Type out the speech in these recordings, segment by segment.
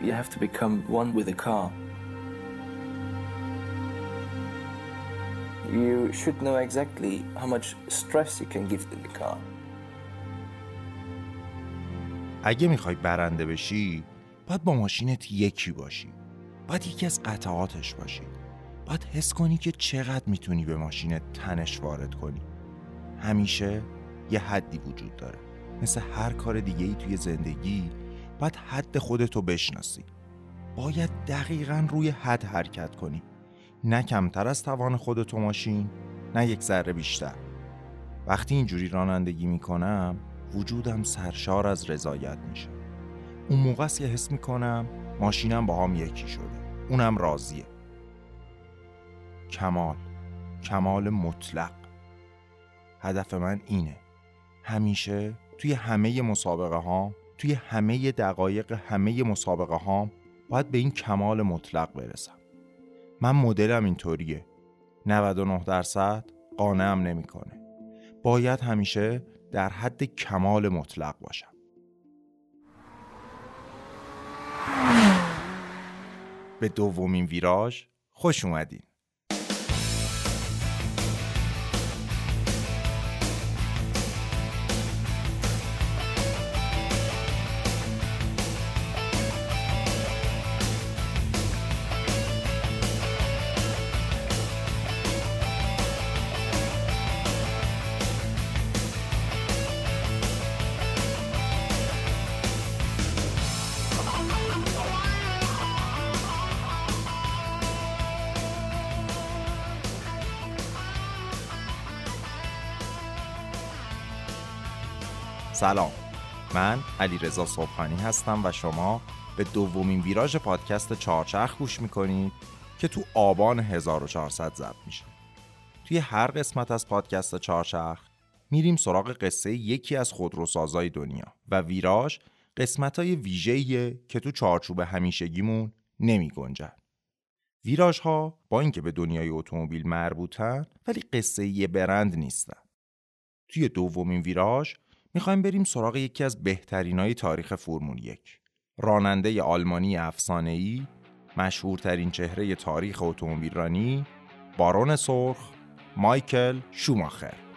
you have to become one with the car. You should know exactly how much stress you can give to the car. اگه می‌خوای برنده بشی باید با ماشینت یکی باشی باید یکی از قطعاتش باشی باید حس کنی که چقدر می‌تونی به ماشینت تنش وارد کنی همیشه یه حدی وجود داره مثل هر کار دیگه ای توی زندگی باید حد خودتو بشناسی. باید دقیقا روی حد حرکت کنی. نه کمتر از توان خودتو ماشین نه یک ذره بیشتر. وقتی اینجوری رانندگی می‌کنم وجودم سرشار از رضایت میشه. اون موقع است که حس می‌کنم ماشینم با هم یکی شده. اونم راضیه. کمال. کمال مطلق. هدف من اینه. همیشه توی همه مسابقه ها توی همه دقایق همه مسابقه ها باید به این کمال مطلق برسم. من مدلم اینطوریه. 99 درصد قانعم نمی‌کنه. باید همیشه در حد کمال مطلق باشم. به دومین ویراژ خوش اومدین. سلام من علی رضا صبحانی هستم و شما به دومین ویراژ پادکست چهارچرخ گوش می‌کنید که تو آبان 1400 ضبط میشه توی هر قسمت از پادکست چهارچرخ میریم سراغ قصه یکی از خودروسازای دنیا و ویراژ قسمت های ویژه‌ایه که تو چارچوب همیشگیمون نمی گنجن. ویراژ ها با اینکه به دنیای اتومبیل مربوطن ولی قصه یه برند نیستن. توی دومین ویراژ می‌خوایم بریم سراغ یکی از بهترینای تاریخ فرمول یک. راننده آلمانی افسانه‌ای مشهورترین چهره تاریخ اتومبیل رانی بارون سرخ مایکل شوماخر.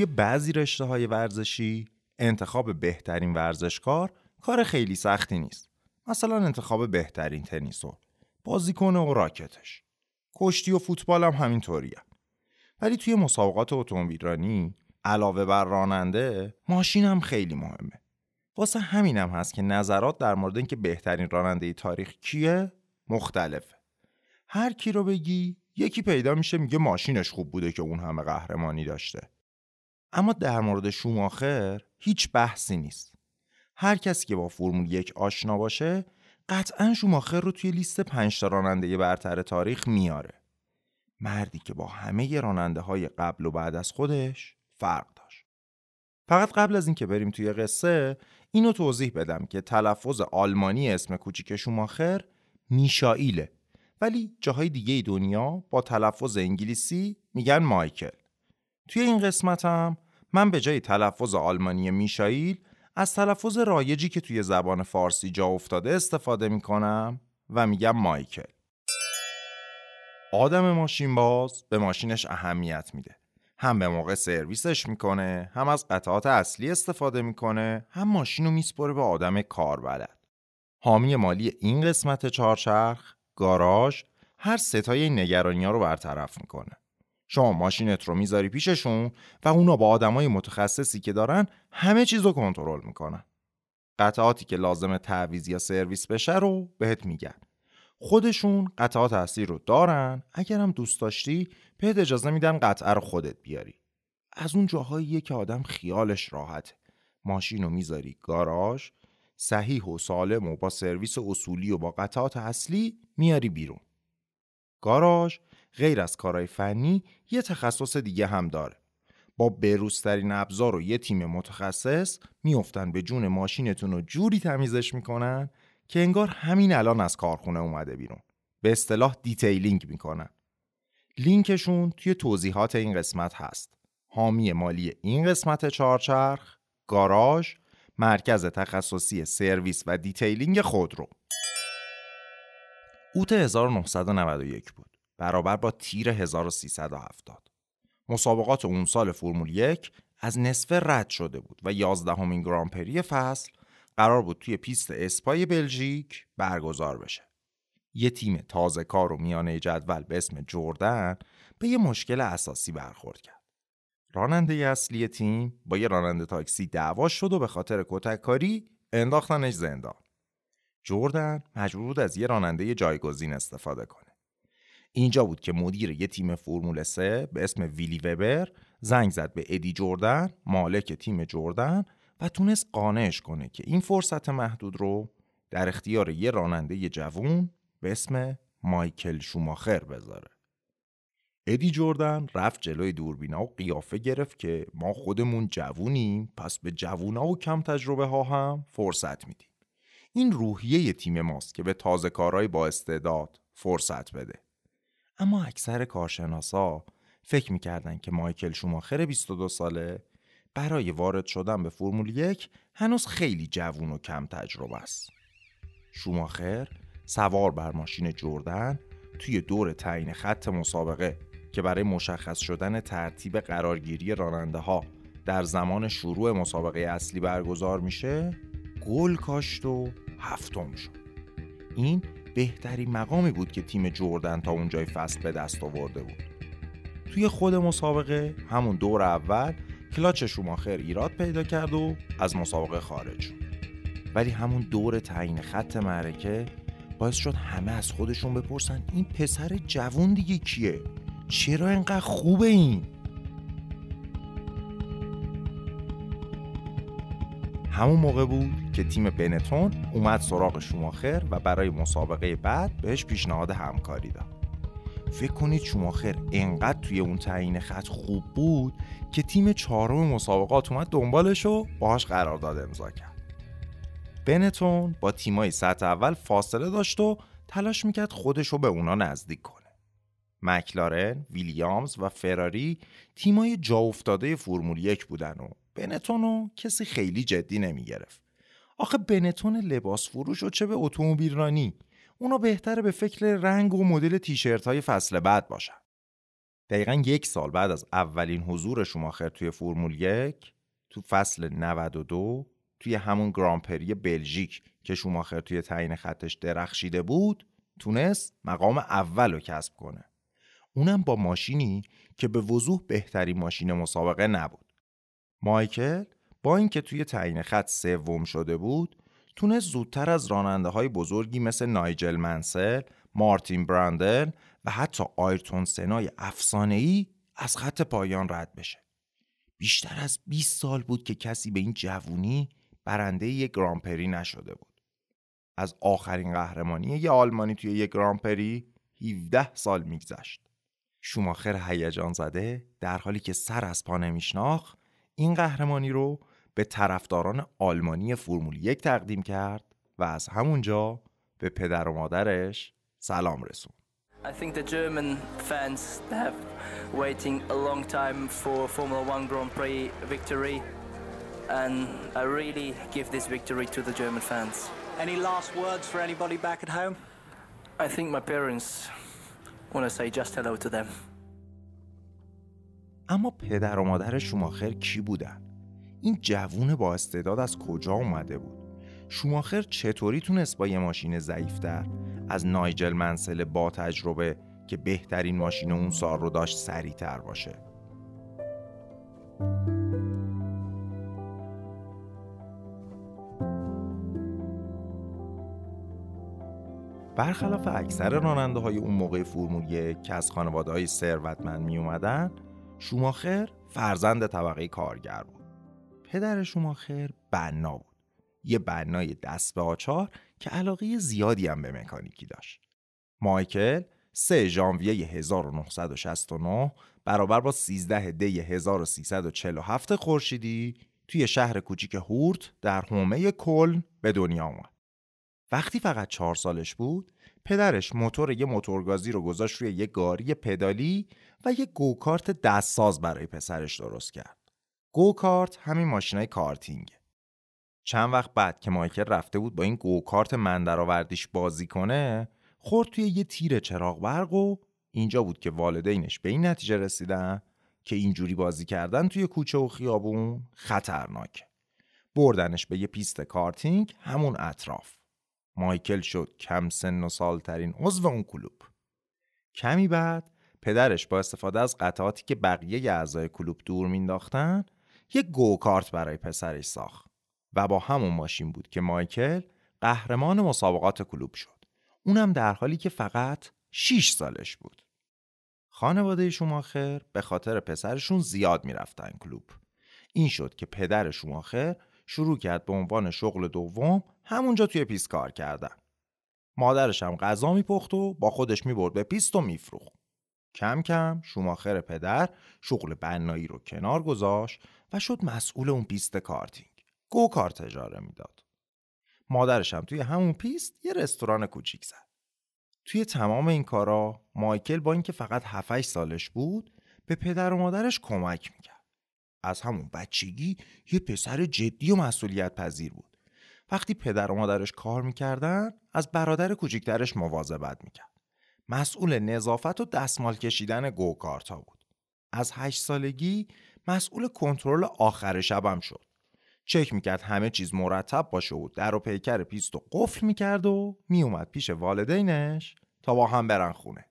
توی بعضی رشته های ورزشی انتخاب بهترین ورزشکار کار خیلی سختی نیست. مثلا انتخاب بهترین تنیسور، بازیکن و راکتش. کشتی و فوتبال هم همینطوریه. ولی توی مسابقات اتومبیل علاوه بر راننده ماشین هم خیلی مهمه. واسه همینم هست که نظرات در مورد اینکه بهترین راننده تاریخ کیه مختلفه. هر کی رو بگی یکی پیدا میشه میگه ماشینش خوب بوده که اون همه قهرمانی داشته. اما در مورد شوماخر هیچ بحثی نیست. هر کسی که با فرمول یک آشنا باشه قطعا شوماخر رو توی لیست پنج تا راننده برتر تاریخ میاره. مردی که با همه راننده های قبل و بعد از خودش فرق داشت. فقط قبل از اینکه بریم توی قصه اینو توضیح بدم که تلفظ آلمانی اسم کوچیک شوماخر میشائیله ولی جاهای دیگه دنیا با تلفظ انگلیسی میگن مایکل توی این قسمت هم من به جای تلفظ آلمانی میشایل از تلفظ رایجی که توی زبان فارسی جا افتاده استفاده می‌کنم و میگم مایکل. آدم ماشین باز به ماشینش اهمیت میده. هم به موقع سرویسش می‌کنه هم از قطعات اصلی استفاده می‌کنه هم ماشین رو میسپره به آدم کاربلد. حامی مالی این قسمت چهارچرخ گاراژ هر ستای نگرانی ها رو برطرف می‌کنه. شما ماشینت رو می‌ذاری پیششون و اونا با آدمای متخصصی که دارن همه چیز رو کنترل می‌کنن. قطعاتی که لازم تعویض یا سرویس بشه رو بهت میگن. خودشون قطعات اصلی رو دارن. اگرم دوست داشتی بهت اجازه میدن قطعه رو خودت بیاری. از اون جاهاییه که آدم خیالش راحته. ماشین رو می‌ذاری گاراژ صحیح و سالم و با سرویس اصولی و با قطعات اصلی میاری بیرون. گاراژ غیر از کارهای فنی یه تخصص دیگه هم داره. با بروزترین ابزار و یه تیم متخصص میافتن به جون ماشینتون رو جوری تمیزش می‌کنن که انگار همین الان از کارخونه اومده بیرون. به اصطلاح detailing می‌کنن. لینکشون توی توضیحات این قسمت هست. حامی مالی این قسمت چهارچرخ گاراژ مرکز تخصصی سرویس و detailing خودرو. اوت 1991 بود. برابر با تیر 1370 مسابقات اون سال فرمول یک از نصف رد شده بود و یازدهمین گرانپری فصل قرار بود توی پیست اسپای بلژیک برگزار بشه. یه تیم تازه کار و میانه جدول به اسم جردن به یه مشکل اساسی برخورد کرد. راننده اصلی تیم با یه راننده تاکسی دعوا شد و به خاطر کتککاری انداختنش زندان. جردن مجبور بود از یه راننده جایگزین استفاده کنه. اینجا بود که مدیر یه تیم فرمول 3 به اسم ویلی وبر زنگ زد به ادی جردن مالک تیم جردن و تونست قانعش کنه که این فرصت محدود رو در اختیار یه راننده جوون به اسم مایکل شوماخر بذاره. ادی جردن رفت جلوی دوربینا و قیافه گرفت که ما خودمون جوونیم پس به جوونا و کم تجربه ها هم فرصت میدیم. این روحیه تیم ماست که به تازه کارهای با استعداد فرصت بده. اما اکثر کارشناسا فکر می‌کردن که مایکل شوماخر 22 ساله برای وارد شدن به فرمول یک هنوز خیلی جوون و کم تجربه است. شوماخر سوار بر ماشین جردن توی دور تعیین خط مسابقه که برای مشخص شدن ترتیب قرارگیری راننده ها در زمان شروع مسابقه اصلی برگزار میشه گل کاشت و هفتم شد این بهترین مقامی بود که تیم جردن تا اونجای فصل به دست آورده بود. توی خود مسابقه همون دور اول کلاچ شوماخر ایراد پیدا کرد و از مسابقه خارج شد. ولی همون دور تعیین خط معرکه باعث شد همه از خودشون بپرسن این پسر جوون دیگه کیه؟ چرا اینقدر خوبه این؟ همون موقع بود که تیم بنتون اومد سراغ شوماخر و برای مسابقه بعد بهش پیشنهاد همکاری داد. فکر کنید شوماخر انقدر توی اون تعیین خط خوب بود که تیم چهارم مسابقات اومد دنبالش و باهاش قرارداد امضا کرد. بنتون با تیمای سطح اول فاصله داشت و تلاش می‌کرد خودش رو به اونا نزدیک کنه. مکلارن، ویلیامز و فراری تیمای جا افتاده فرمول یک بودن و بنتون رو کسی خیلی جدی نمی‌گرفت. آخه بنتون لباس فروش و چه به اتومبیل رانی اونا بهتره به فکر رنگ و مدل تیشرت های فصل بعد باشن. دقیقا یک سال بعد از اولین حضور شماخر توی فرمول یک تو فصل 92 توی همون گرانپری بلژیک که شوماخر توی تعیین خطش درخشیده بود تونست مقام اول رو کسب کنه اونم با ماشینی که به وضوح بهترین ماشین مسابقه نبود مایکل با اینکه توی تعیین خط سوم شده بود تونست زودتر از راننده های بزرگی مثل نایجل منسل، مارتین براندل و حتی آیرتون سنای ای از خط پایان رد بشه. بیشتر از 20 سال بود که کسی به این جوونی برنده یک گرانپری نشده بود. از آخرین قهرمانی یه آلمانی توی یک گرانپری 17 سال میگذشت. شوماخر هیجان زده در حالی که سر از پا نمیشناخ این قهرمانی رو به طرفداران آلمانی فرمول یک تقدیم کرد و از همونجا به پدر و مادرش سلام رسون I think the German fans have waiting a long time for Formula One Grand Prix victory, and I really give this victory to the German fans. Any last words for anybody back at home? I think my parents want to say just hello to them. اما پدر و مادر شوماخر کی بودن؟ این جوون با استعداد از کجا اومده بود؟ شوماخر چطوری تونست با یه ماشین ضعیفتر از نایجل منسل با تجربه که بهترین ماشین اون سال رو داشت سریعتر باشه؟ برخلاف اکثر راننده های اون موقع فرمول که از خانواده های ثروتمند می اومدن شوماخر فرزند طبقه کارگر بود. پدر شوماخر بنا بود. یه بنای دست به آچار که علاقه زیادی هم به مکانیکی داشت. مایکل 3 ژانویه 1969 برابر با 13 دی 1347 خورشیدی توی شهر کوچیک هورت در حومه کلن به دنیا آمد. وقتی فقط چهار سالش بود پدرش موتور یه موتورگازی رو گذاشت روی یه گاری پدالی و یه گوکارت دستساز برای پسرش درست کرد. go-kart همین ماشینای کارتینگ. چند وقت بعد که مایکل رفته بود با این go-kart من‌درآوردیش بازی کنه خورد توی یه تیر چراغ برق و اینجا بود که والدینش به این نتیجه رسیدن که اینجوری بازی کردن توی کوچه و خیابون خطرناکه. بردنش به یه پیست کارتینگ همون اطراف. مایکل شد کم سن و سالترین عضو اون کلوب. کمی بعد پدرش با استفاده از قطعاتی که بقیه اعضای کلوب دور مینداختن یک گوکارت برای پسرش ساخت و با همون ماشین بود که مایکل قهرمان مسابقات کلوب شد. اونم در حالی که فقط 6 سالش بود. خانواده شوماخر به خاطر پسرشون زیاد می‌رفتن کلوب. این شد که پدر شوماخر شروع کرد به عنوان شغل دوم همونجا توی پیست کار کردن. مادرش هم غذا میپخت و با خودش می‌برد به پیست و میفروخت. کم کم شوماخر پدر شغل بنایی رو کنار گذاشت و شد مسئول اون پیست کارتینگ. go-kart اجاره می‌داد. مادرش هم توی همون پیست یه رستوران کوچیک زد. توی تمام این کارا مایکل با اینکه فقط 7 سالش بود به پدر و مادرش کمک می‌کرد. از همون بچگی یه پسر جدی و مسئولیت پذیر بود. وقتی پدر و مادرش کار می‌کردن از برادر کوچیکترش مواظبت می‌کرد. مسئول نظافت و دستمال کشیدن گوکارتا بود. از هشت سالگی مسئول کنترل آخر شبم شد. چک می‌کرد همه چیز مرتب باشه و در و پیکر پیست و قفل می‌کرد و میومد پیش والدینش تا با هم برن خونه.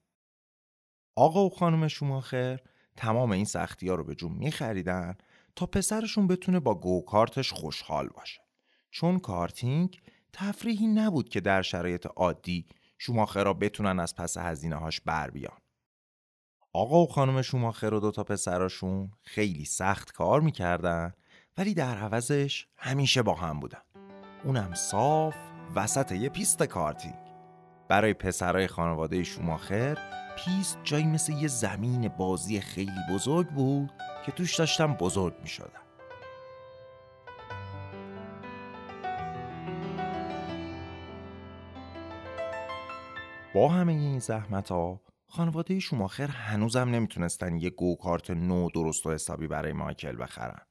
آقا و خانم شوماخر تمام این سختی ها رو به جون میخریدن تا پسرشون بتونه با go-kart ش خوشحال باشه. چون کارتینگ تفریحی نبود که در شرایط عادی شوماخرها بتونن از پس هزینه هاش بر بیان. آقا و خانم شوماخر و دوتا پسراشون خیلی سخت کار می‌کردن ولی در عوضش همیشه با هم بودن. اونم صاف وسط یه پیست کارتینگ. برای پسرای خانواده شوماخر پیست جایی مثل یه زمین بازی خیلی بزرگ بود که توش داشتم بزرگ می شدن. همه این زحمت ها خانواده شوماخر هنوزم نمی‌تونستن یه گوکارت نو درست و حسابی برای مایکل بخرن.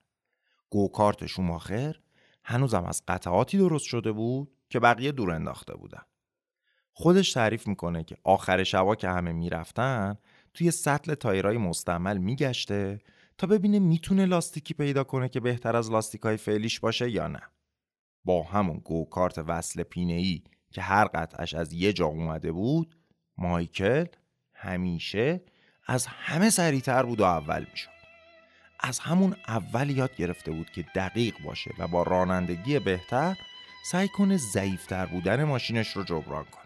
گوکارت شوماخر هنوزم از قطعاتی درست شده بود که بقیه دور انداخته بودن. خودش تعریف می‌کنه که آخر شبا که همه می‌رفتن توی سطل تایرای مستعمل میگشته تا ببینه می‌تونه لاستیکی پیدا کنه که بهتر از لاستیکای فعلیش باشه یا نه. با همون گوکارت وصل پینه ای که هر قطعش از یه جا اومده بود مایکل همیشه از همه سریعتر بود و اول می‌شد. از همون اول یاد گرفته بود که دقیق باشه و با رانندگی بهتر سعی کنه ضعیفتر بودن ماشینش رو جبران کنه.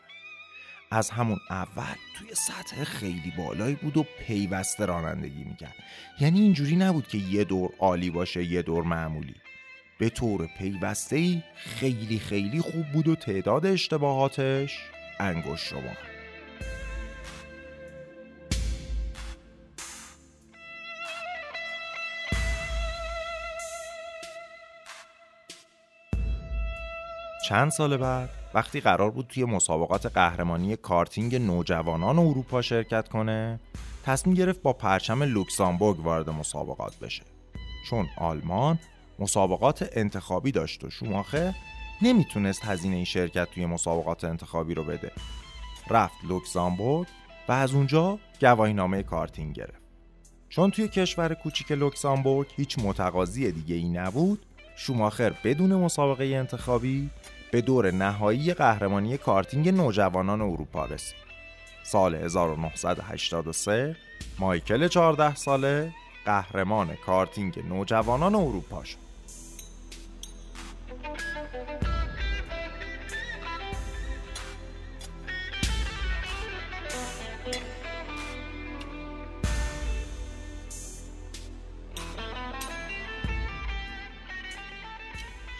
از همون اول توی سطح خیلی بالایی بود و پیوسته رانندگی می‌کرد یعنی اینجوری نبود که یه دور عالی باشه یه دور معمولی به طور پیوسته ای خیلی خیلی خوب بود و تعداد اشتباهاتش انگوش شما چند سال بعد وقتی قرار بود توی مسابقات قهرمانی کارتینگ نوجوانان اروپا شرکت کنه تصمیم گرفت با پرچم لوکسامبورگ وارد مسابقات بشه. چون آلمان مسابقات انتخابی داشت و شوماخر نمی‌تونست هزینه این شرکت توی مسابقات انتخابی رو بده رفت لوکسامبورگ و از اونجا گواهینامه کارتینگ گرفت چون توی کشور کوچیک لوکسامبورگ هیچ متقاضی دیگه ای نبود شوماخر بدون مسابقه انتخابی به دور نهایی قهرمانی کارتینگ نوجوانان اروپا رسید. سال 1983 مایکل 14 ساله قهرمان کارتینگ نوجوانان اروپا شد.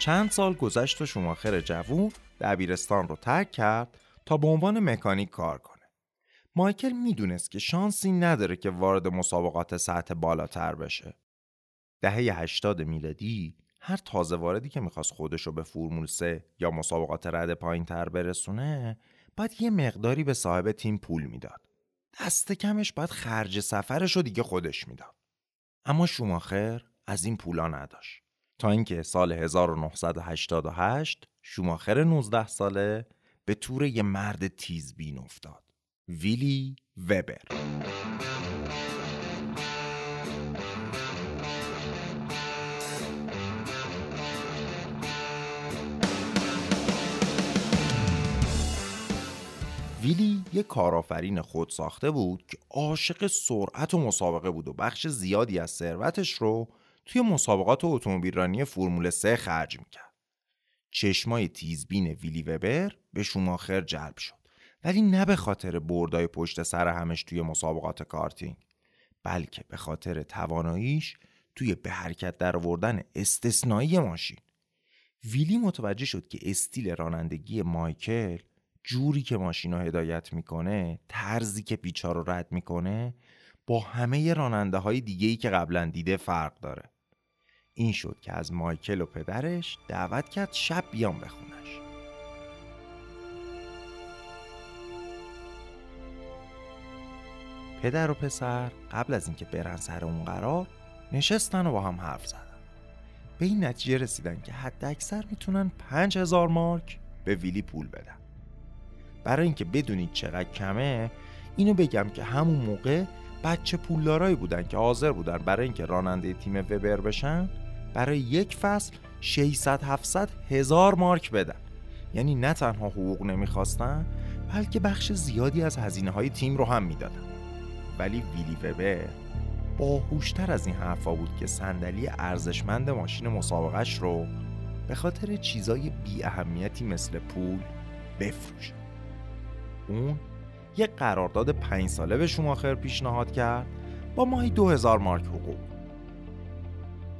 چند سال گذشت و شماخر جوون دبیرستان رو ترک کرد تا به عنوان مکانیک کار کنه. مایکل می‌دونست که شانسی نداره که وارد مسابقات سطح بالاتر بشه. دهه 80 میلادی هر تازه واردی که می‌خواست خودش رو به فرمول 3 یا مسابقات رد پایین تر برسونه باید یه مقداری به صاحب تیم پول می‌داد. دست کمش باید خرج سفرش رو دیگه خودش می‌داد. اما شوماخر از این پولا نداشت. تا اینکه سال 1988 شوماخر 19 ساله به تور یه مرد تیزبین افتاد. ویلی وبر. ویلی یه کارآفرین خود ساخته بود که عاشق سرعت و مسابقه بود و بخش زیادی از ثروتش رو توی مسابقات اتومبیلرانی فرمول 3 خرج می‌کرد. چشمای تیزبین ویلی وبر به شوماخر جلب شد. ولی نه به خاطر بردای پشت سر همش توی مسابقات کارتینگ بلکه به خاطر تواناییش توی به حرکت در آوردن استثنایی ماشین. ویلی متوجه شد که استیل رانندگی مایکل جوری که ماشین هدایت می‌کنه ترزی که پیچا رو رد می‌کنه با همه راننده های دیگه که قبلا دیده فرق داره. این شد که از مایکل و پدرش دعوت کرد شب بیام بخونش. پدر و پسر قبل از اینکه برن سر اون قرار نشستن و با هم حرف زدن. به این نتیجه رسیدن که حد اکثر می‌تونن پنج هزار مارک به ویلی پول بدن. برای اینکه بدونید چقدر کمه اینو بگم که همون موقع بچه پولدارایی بودن که حاضر بودن برای اینکه راننده تیم وبر بشن برای یک فصل 600 700 هزار مارک بدن. یعنی نه تنها حقوق نمی‌خواستن بلکه بخش زیادی از هزینه های تیم رو هم می‌دادن. ولی ویلی وبر باهوشتر از این حرفا بود که صندلی ارزشمند ماشین مسابقش رو به خاطر چیزای بی اهمیتی مثل پول بفروشه اون یک قرارداد پنج ساله به شماخر پیشنهاد کرد با ماهی دو هزار مارک حقوق.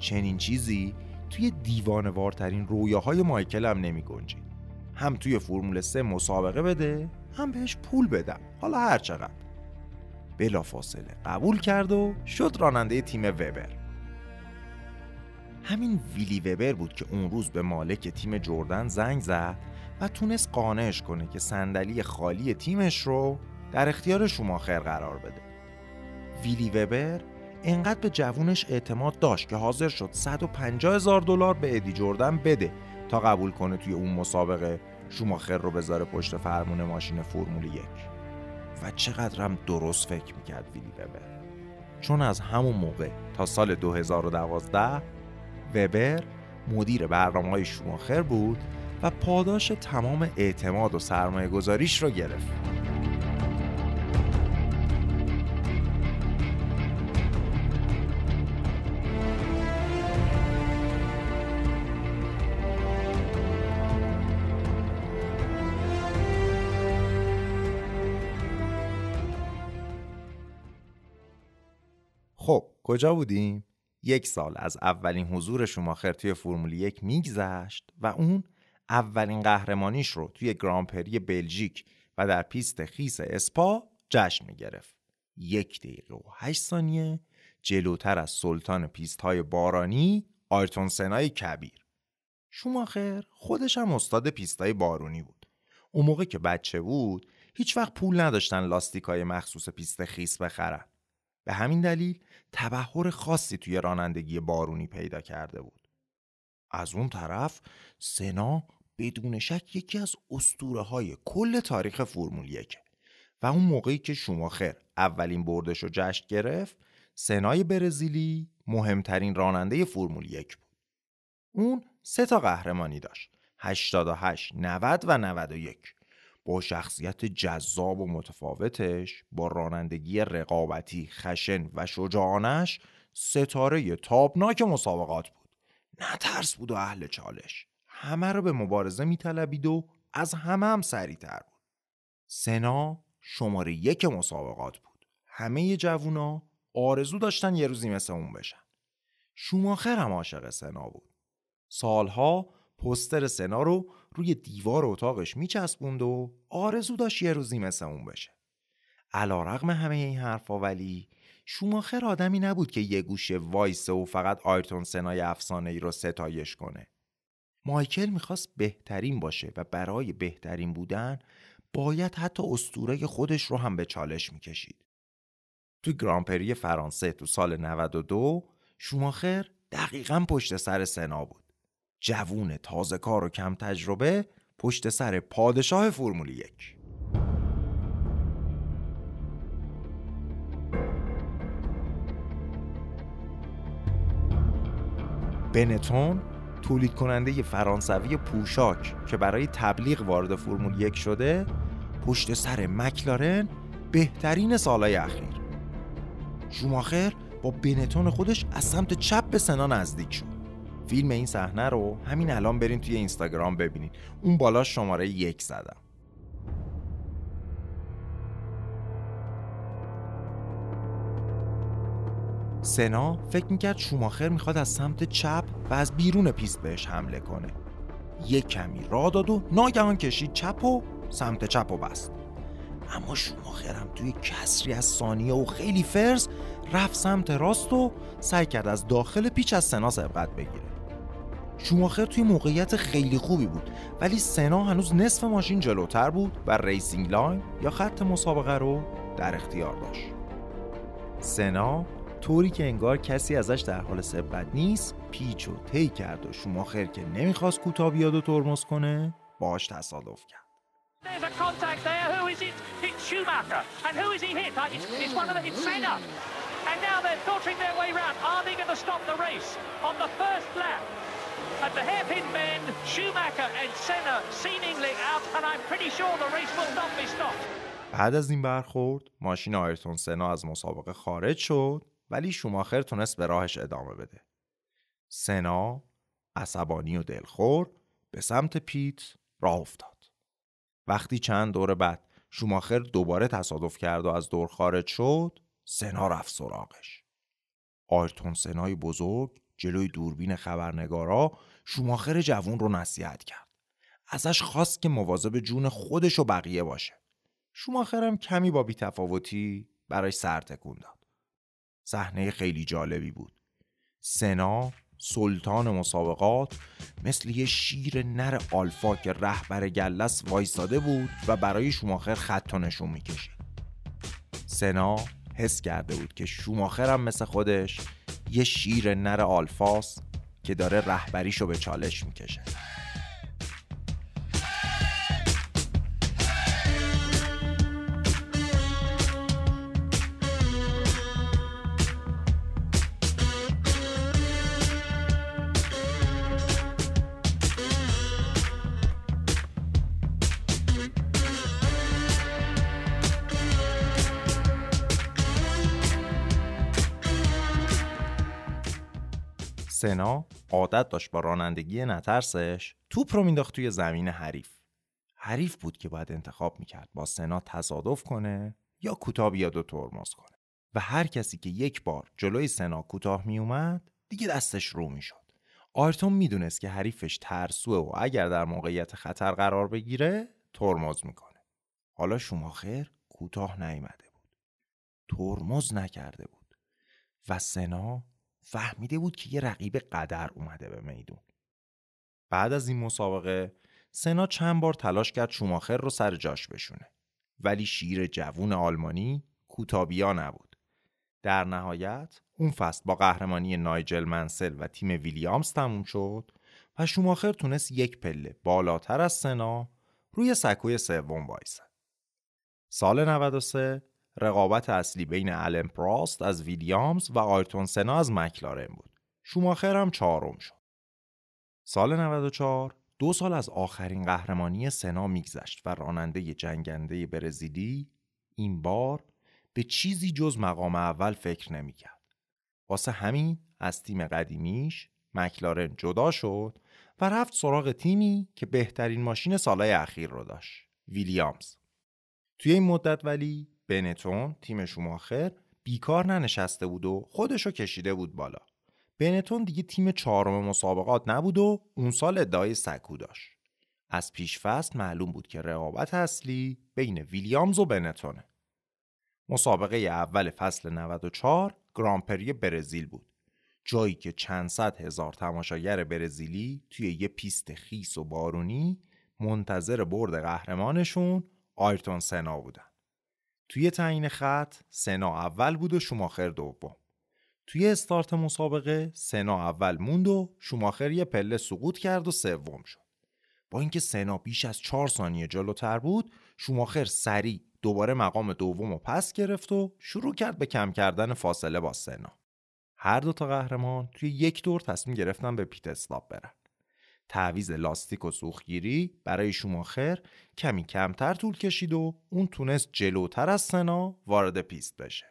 چنین چیزی توی دیوانوارترین رویاهای مایکل هم نمی گنجید هم توی فرمول سه مسابقه بده هم بهش پول بدم. حالا هر چقدر. بلا فاصله قبول کرد و شد راننده تیم وبر. همین ویلی وبر بود که اون روز به مالک تیم جردن زنگ زد و تونست قانعش کنه که صندلی خالی تیمش رو در اختیار شوماخر قرار بده. ویلی وبر انقدر به جوونش اعتماد داشت که حاضر شد 150 هزار دلار به ادی جردن بده تا قبول کنه توی اون مسابقه شوماخر رو بذاره پشت فرمون ماشین فرمول یک. و چقدرم درست فکر می‌کرد ویلی وبر. چون از همون موقع تا سال 2012 وبر مدیر برنامه های شوماخر بود و پاداش تمام اعتماد و سرمایه گذاریش رو گرفت. کجا بودیم؟ یک سال از اولین حضور شوماخر توی فرمول یک میگذشت و اون اولین قهرمانیش رو توی گرانپری بلژیک و در پیست خیس اسپا جشن می‌گرفت. یک دقیقه و هشت ثانیه جلوتر از سلطان پیست های بارانی آیرتون سنای کبیر. شوماخر خودش هم استاد پیست های بارونی بود اون موقع که بچه بود هیچ وقت پول نداشتن لاستیکای مخصوص پیست خیس بخرن به همین دلیل تبهر خاصی توی رانندگی بارونی پیدا کرده بود. از اون طرف سنا بدون شک یکی از اسطوره های کل تاریخ فرمول یک و اون موقعی که شوماخر اولین بردش رو جشن گرفت سنای برزیلی مهمترین راننده فرمول یک بود. اون سه تا قهرمانی داشت 88 90 و 91 با شخصیت جذاب و متفاوتش با رانندگی رقابتی خشن و شجاعانش ستاره تابناک مسابقات بود. نه ترس بود و اهل چالش. همه رو به مبارزه میطلبید و از همه هم سریعتر بود. سنا شماره یک مسابقات بود. همه جوونا آرزو داشتن یه روزی مثل اون بشن. شوماخر هم عاشق سنا بود. سالها پستر سنا رو روی دیوار اتاقش میچسبوند و آرزو داشت یه روزی مثل اون بشه علا رقم همه این حرفا ولی شوماخر آدمی نبود که یه گوشه وایسه و فقط آیرتون سنای افسانه ای رو ستایش کنه مایکل می‌خواست بهترین باشه و برای بهترین بودن باید حتی استوره خودش رو هم به چالش می‌کشید. تو گرانپری فرانسه تو سال 92 شوماخر دقیقا پشت سر سنا بود. جوون تازه کار و کم تجربه پشت سر پادشاه فرمول یک. بنتون تولید کننده فرانسوی پوشاک که برای تبلیغ وارد فرمول یک شده پشت سر مکلارن بهترین سالهای اخیر شوماخر با بنتون خودش از سمت چپ به سنا نزدیک شد فیلم این صحنه رو همین الان برین توی اینستاگرام ببینید اون بالا شماره یک زدم. سنا فکر می‌کرد شوماخر می‌خواد از سمت چپ و از بیرون پیست بهش حمله کنه. یک کمی راه داد و ناگهان کشید چپ و سمت چپ و بست. اما شوماخرم توی کسری از ثانیه و خیلی فرز رفت سمت راست و سعی کرد از داخل پیچ از سنا سبقت بگیره. شوماخر توی موقعیت خیلی خوبی بود ولی سنا هنوز نصف ماشین جلوتر بود و racing line یا خط مسابقه رو در اختیار داشت سنا طوری که انگار کسی ازش در حال سبقت نیست پیچ و طی کرد و شوماخر که نمی‌خواست کوتاه بیاد و ترمز کنه باش تصادف کرد There's a contact there. Who is it? It's Schumacher. And who is he hit? Uh, It's, it's one of the. It's Senna. And now they're filtering their way round. Are they going to stop the race on the first lap? At the hairpin bend, Schumacher and Senna seemingly out, and I'm pretty sure the race will not be stopped. بعد از این برخورد ماشین آیرتون سنا از مسابقه خارج شد ولی شوماخر تونست به راهش ادامه بده. سنا عصبانی و دلخور به سمت پیت راه افتاد. وقتی چند دور بعد شوماخر دوباره تصادف کرد و از دور خارج شد سنا رفت سراغش. آیرتون سنای بزرگ جلوی دوربین خبرنگارا شوماخر جوون رو نصیحت کرد. ازش خواست که مواظب جون خودش و بقیه باشه. شوماخرم کمی با بیتفاوتی برای سر تکون داد. صحنه خیلی جالبی بود. سنا سلطان مسابقات مثل یه شیر نر آلفا که رهبر گلس وایستاده بود و برای شوماخر خط و نشون می‌کشید. سنا حس کرده بود که شوماخر هم مثل خودش یه شیر نر آلفاست که داره رهبریشو به چالش می‌کشه. سنا عادت داشت با رانندگی نترسش توپ رو مینداخت توی زمین حریف. حریف بود که باید انتخاب می‌کرد با سنا تصادف کنه یا کوتاه بیاد و ترمز کنه. و هر کسی که یک بار جلوی سنا کوتاه میومد دیگه دستش رو می‌شد. آرتون می‌دونست که حریفش ترسوه و اگر در موقعیت خطر قرار بگیره ترمز می‌کنه. حالا شوماخر کوتاه نیامده بود. ترمز نکرده بود. و سنا فهمیده بود که یه رقیب قدر اومده به میدون. بعد از این مسابقه سنا چند بار تلاش کرد شوماخر رو سر جاش بشونه. ولی شیر جوون آلمانی کوتابیا نبود. در نهایت اون فصل با قهرمانی نایجل منسل و تیم ویلیامز تموم شد و شوماخر تونست یک پله بالاتر از سنا روی سکوی سوم وایسه. سال 93 رقابت اصلی بین الن پراست از ویلیامز و آیرتون سنا از مکلارن بود. شوماخر هم چهارم شد. سال 94 دو سال از آخرین قهرمانی سنا میگذشت و راننده جنگنده برزیلی این بار به چیزی جز مقام اول فکر نمی‌کرد. واسه همین از تیم قدیمیش مکلارن جدا شد و رفت سراغ تیمی که بهترین ماشین سالهای اخیر رو داشت ویلیامز توی این مدت ولی بنتون تیم شوماخر بیکار ننشسته بود و خودشو کشیده بود بالا. بنتون دیگه تیم چهارم مسابقات نبود و اون سال ادعای سکو داشت. از پیش فصل معلوم بود که رقابت اصلی بین ویلیامز و بنتونه مسابقه اول فصل 94 گرانپری برزیل بود. جایی که چند صد هزار تماشاگر برزیلی توی یه پیست خیس و بارونی منتظر برد قهرمانشون آیرتون سنا بودن. توی تعیین خط سنا اول بود و شوماخر دوم. توی استارت مسابقه سنا اول موند و شوماخر یه پله سقوط کرد و سوم شد. با اینکه سنا بیش از چهار ثانیه جلوتر بود شوماخر سریع دوباره مقام دوم و پس گرفت و شروع کرد به کم کردن فاصله با سنا. هر دو تا قهرمان توی یک دور تصمیم گرفتن به پیت استاپ برن. تعویز لاستیک و سوختگیری برای شوماخر کمی کمتر طول کشید و اون تونست جلوتر از سنا وارد پیست بشه.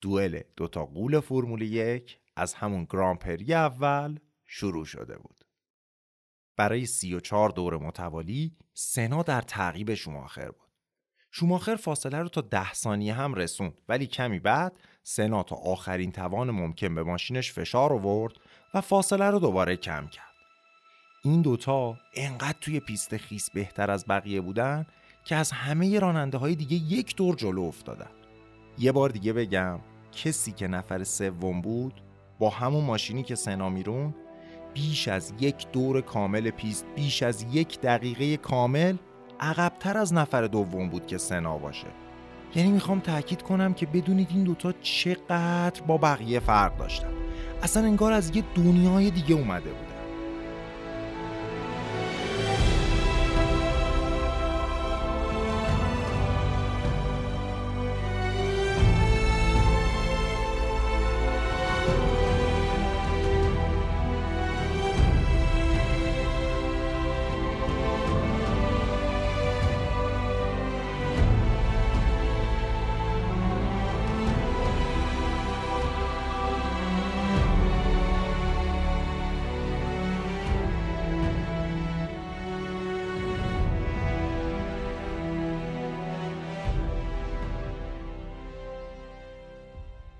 دوئل دوتا قول فرمول یک از همون گرانپری اول شروع شده بود. برای سی و چار دور متوالی سنا در تعقیب شوماخر بود. شوماخر فاصله رو تا ده ثانیه هم رسوند ولی کمی بعد سنا تا آخرین توان ممکن به ماشینش فشار آورد و فاصله رو دوباره کم کرد. این دوتا انقدر توی پیست خیس بهتر از بقیه بودن که از همه راننده های دیگه یک دور جلو افتادن. یه بار دیگه بگم کسی که نفر سوم بود با همون ماشینی که سنا میروند بیش از یک دور کامل پیست بیش از یک دقیقه کامل عقبتر از نفر دوم بود که سنا باشه. یعنی می‌خوام تاکید کنم که بدونید این دوتا چقدر با بقیه فرق داشتن. اصلا انگار از یه دنیای دیگه اومده بود.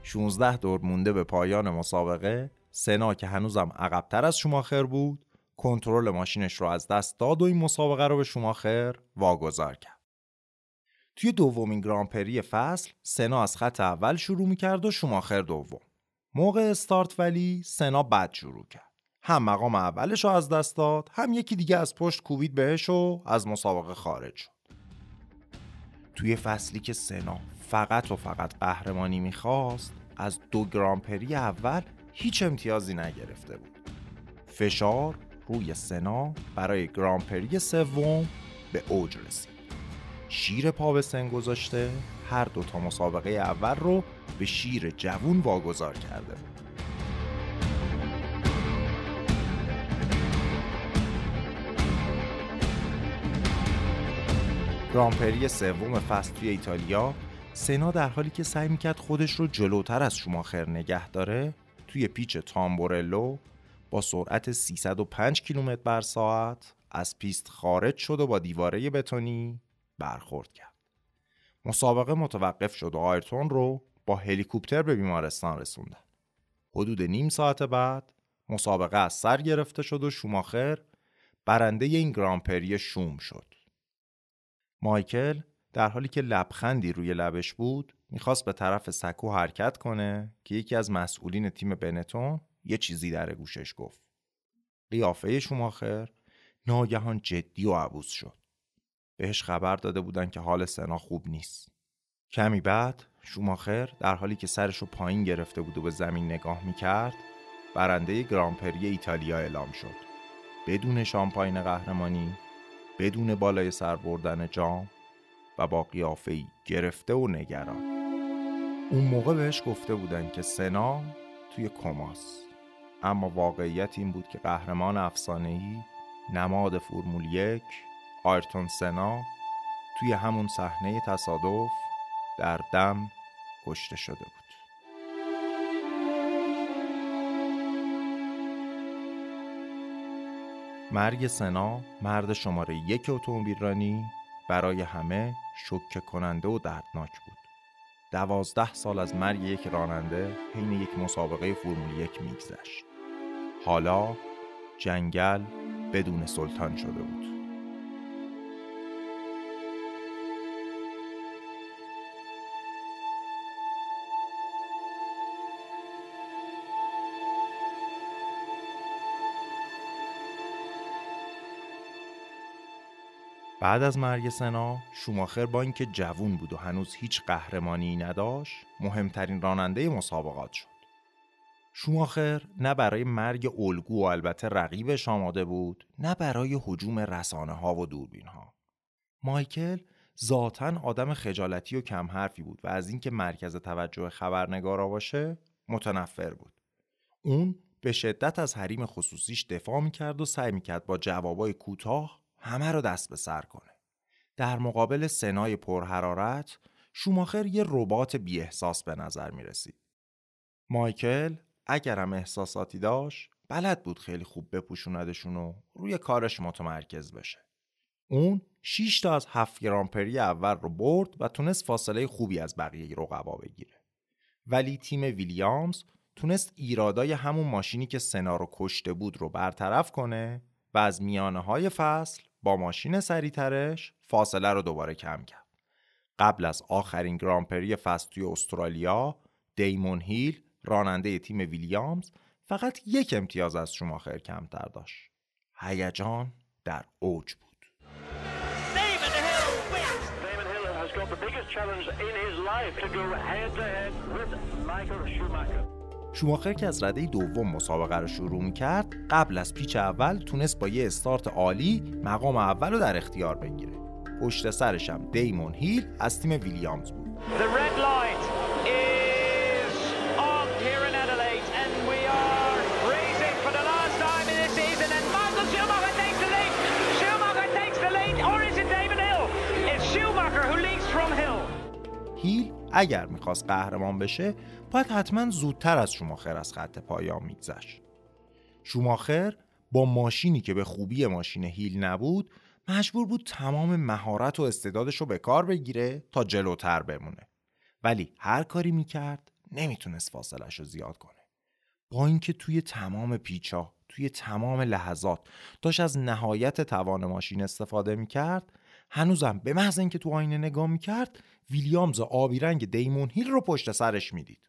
16 دور مونده به پایان مسابقه. سنا که هنوزم عقبتر از شوماخر بود کنترل ماشینش رو از دست داد و این مسابقه رو به شوماخر واگذار کرد. توی دومین گرانپری فصل سنا از خط اول شروع می‌کرد و شوماخر دوم. موقع استارت ولی سنا بد شروع کرد. هم مقام اولش رو از دست داد هم یکی دیگه از پشت کوبید بهش و از مسابقه خارج شد. توی فصلی که سنا فقط و فقط قهرمانی می‌خواست از دو گرانپری اول هیچ امتیازی نگرفته بود. فشار روی سنا برای گرانپری سوم به اوج رسید. شیر پا به سن گذاشته هر دو تا مسابقه اول رو به شیر جوون واگذار کرده بود. گرانپری سوم فصل توی ایتالیا سنا در حالی که سعی می‌کرد خودش رو جلوتر از شوماخر نگه داره توی پیچ تامبورلو با سرعت 305 کیلومتر بر ساعت از پیست خارج شد و با دیواره بتونی برخورد کرد. مسابقه متوقف شد و آیرتون رو با هلیکوپتر به بیمارستان رسوندن. حدود نیم ساعت بعد مسابقه از سر گرفته شد و شوماخر برنده این گرانپری شوم شد. مایکل در حالی که لبخندی روی لبش بود می‌خواست به طرف سکو حرکت کنه که یکی از مسئولین تیم بنتون یه چیزی در گوشش گفت. قیافه شماخر ناگهان جدی و عبوس شد. بهش خبر داده بودن که حال سنا خوب نیست. کمی بعد شوماخر در حالی که سرش رو پایین گرفته بود و به زمین نگاه می‌کرد برنده گرانپری ایتالیا اعلام شد. بدون شامپاین قهرمانی بدون بالای سر بردن جام و با قیافه گرفته و نگران. اون موقع بهش گفته بودن که سنا توی کماس. اما واقعیت این بود که قهرمان افسانه‌ای نماد فرمول یک آیرتون سنا توی همون صحنه تصادف در دم کشته شده بود. مرگ سنا مرد شماره یک اتومبیل رانی برای همه شکه کننده و دردناک بود. دوازده سال از مرگ یک راننده حین یک مسابقه فرمول یک میگذشت. حالا جنگل بدون سلطان شده بود. بعد از مرگ سنا شوماخر با اینکه جوون بود و هنوز هیچ قهرمانی نداشت مهمترین راننده مسابقات شد. شوماخر نه برای مرگ الگو و البته رقیبش آماده بود نه برای حجوم رسانه ها و دوربین ها مایکل ذاتا آدم خجالتی و کم حرفی بود و از اینکه مرکز توجه خبرنگارا باشه متنفر بود. اون به شدت از حریم خصوصیش دفاع می‌کرد و سعی می‌کرد با جوابای کوتاه همه رو دست به سر کنه. در مقابل سنای پرحرارت شوماخر یه ربات بی احساس به نظر می رسید. مایکل اگرم احساساتی داشت بلد بود خیلی خوب بپوشوندشون و روی کارش متمرکز بشه. اون 6 تا از هفت گرانپری اول رو برد و تونست فاصله خوبی از بقیه رقبا بگیره. ولی تیم ویلیامز تونست ایرادای همون ماشینی که سنا رو کشته بود رو برطرف کنه و از میانه های فصل با ماشین سریعترش فاصله رو دوباره کم کرد. قبل از آخرین گرانپری فصل توی استرالیا دیمون هیل راننده تیم ویلیامز فقط یک امتیاز از شماخر کمتر داشت. هیجان در اوج بود. شوماخر که از رده دوم مسابقه رو شروع می کرد قبل از پیچ اول تونست با یه استارت عالی مقام اول رو در اختیار بگیره. پشت سرش هم دیمون هیل از تیم ویلیامز بود. هیل اگر می‌خواست قهرمان بشه باید حتما زودتر از شوماخر از خط پایان میگذشت. شوماخر با ماشینی که به خوبی ماشین هیل نبود مجبور بود تمام مهارت و استعدادش رو به کار بگیره تا جلوتر بمونه. ولی هر کاری می‌کرد نمی‌تونست فاصلش رو زیاد کنه. با اینکه توی تمام پیچا توی تمام لحظات داشت از نهایت توان ماشین استفاده می‌کرد هنوزم به محض اینکه تو آینه نگاه می‌کرد ویلیامز آبی رنگ دیمون هیل رو پشت سرش می‌دید.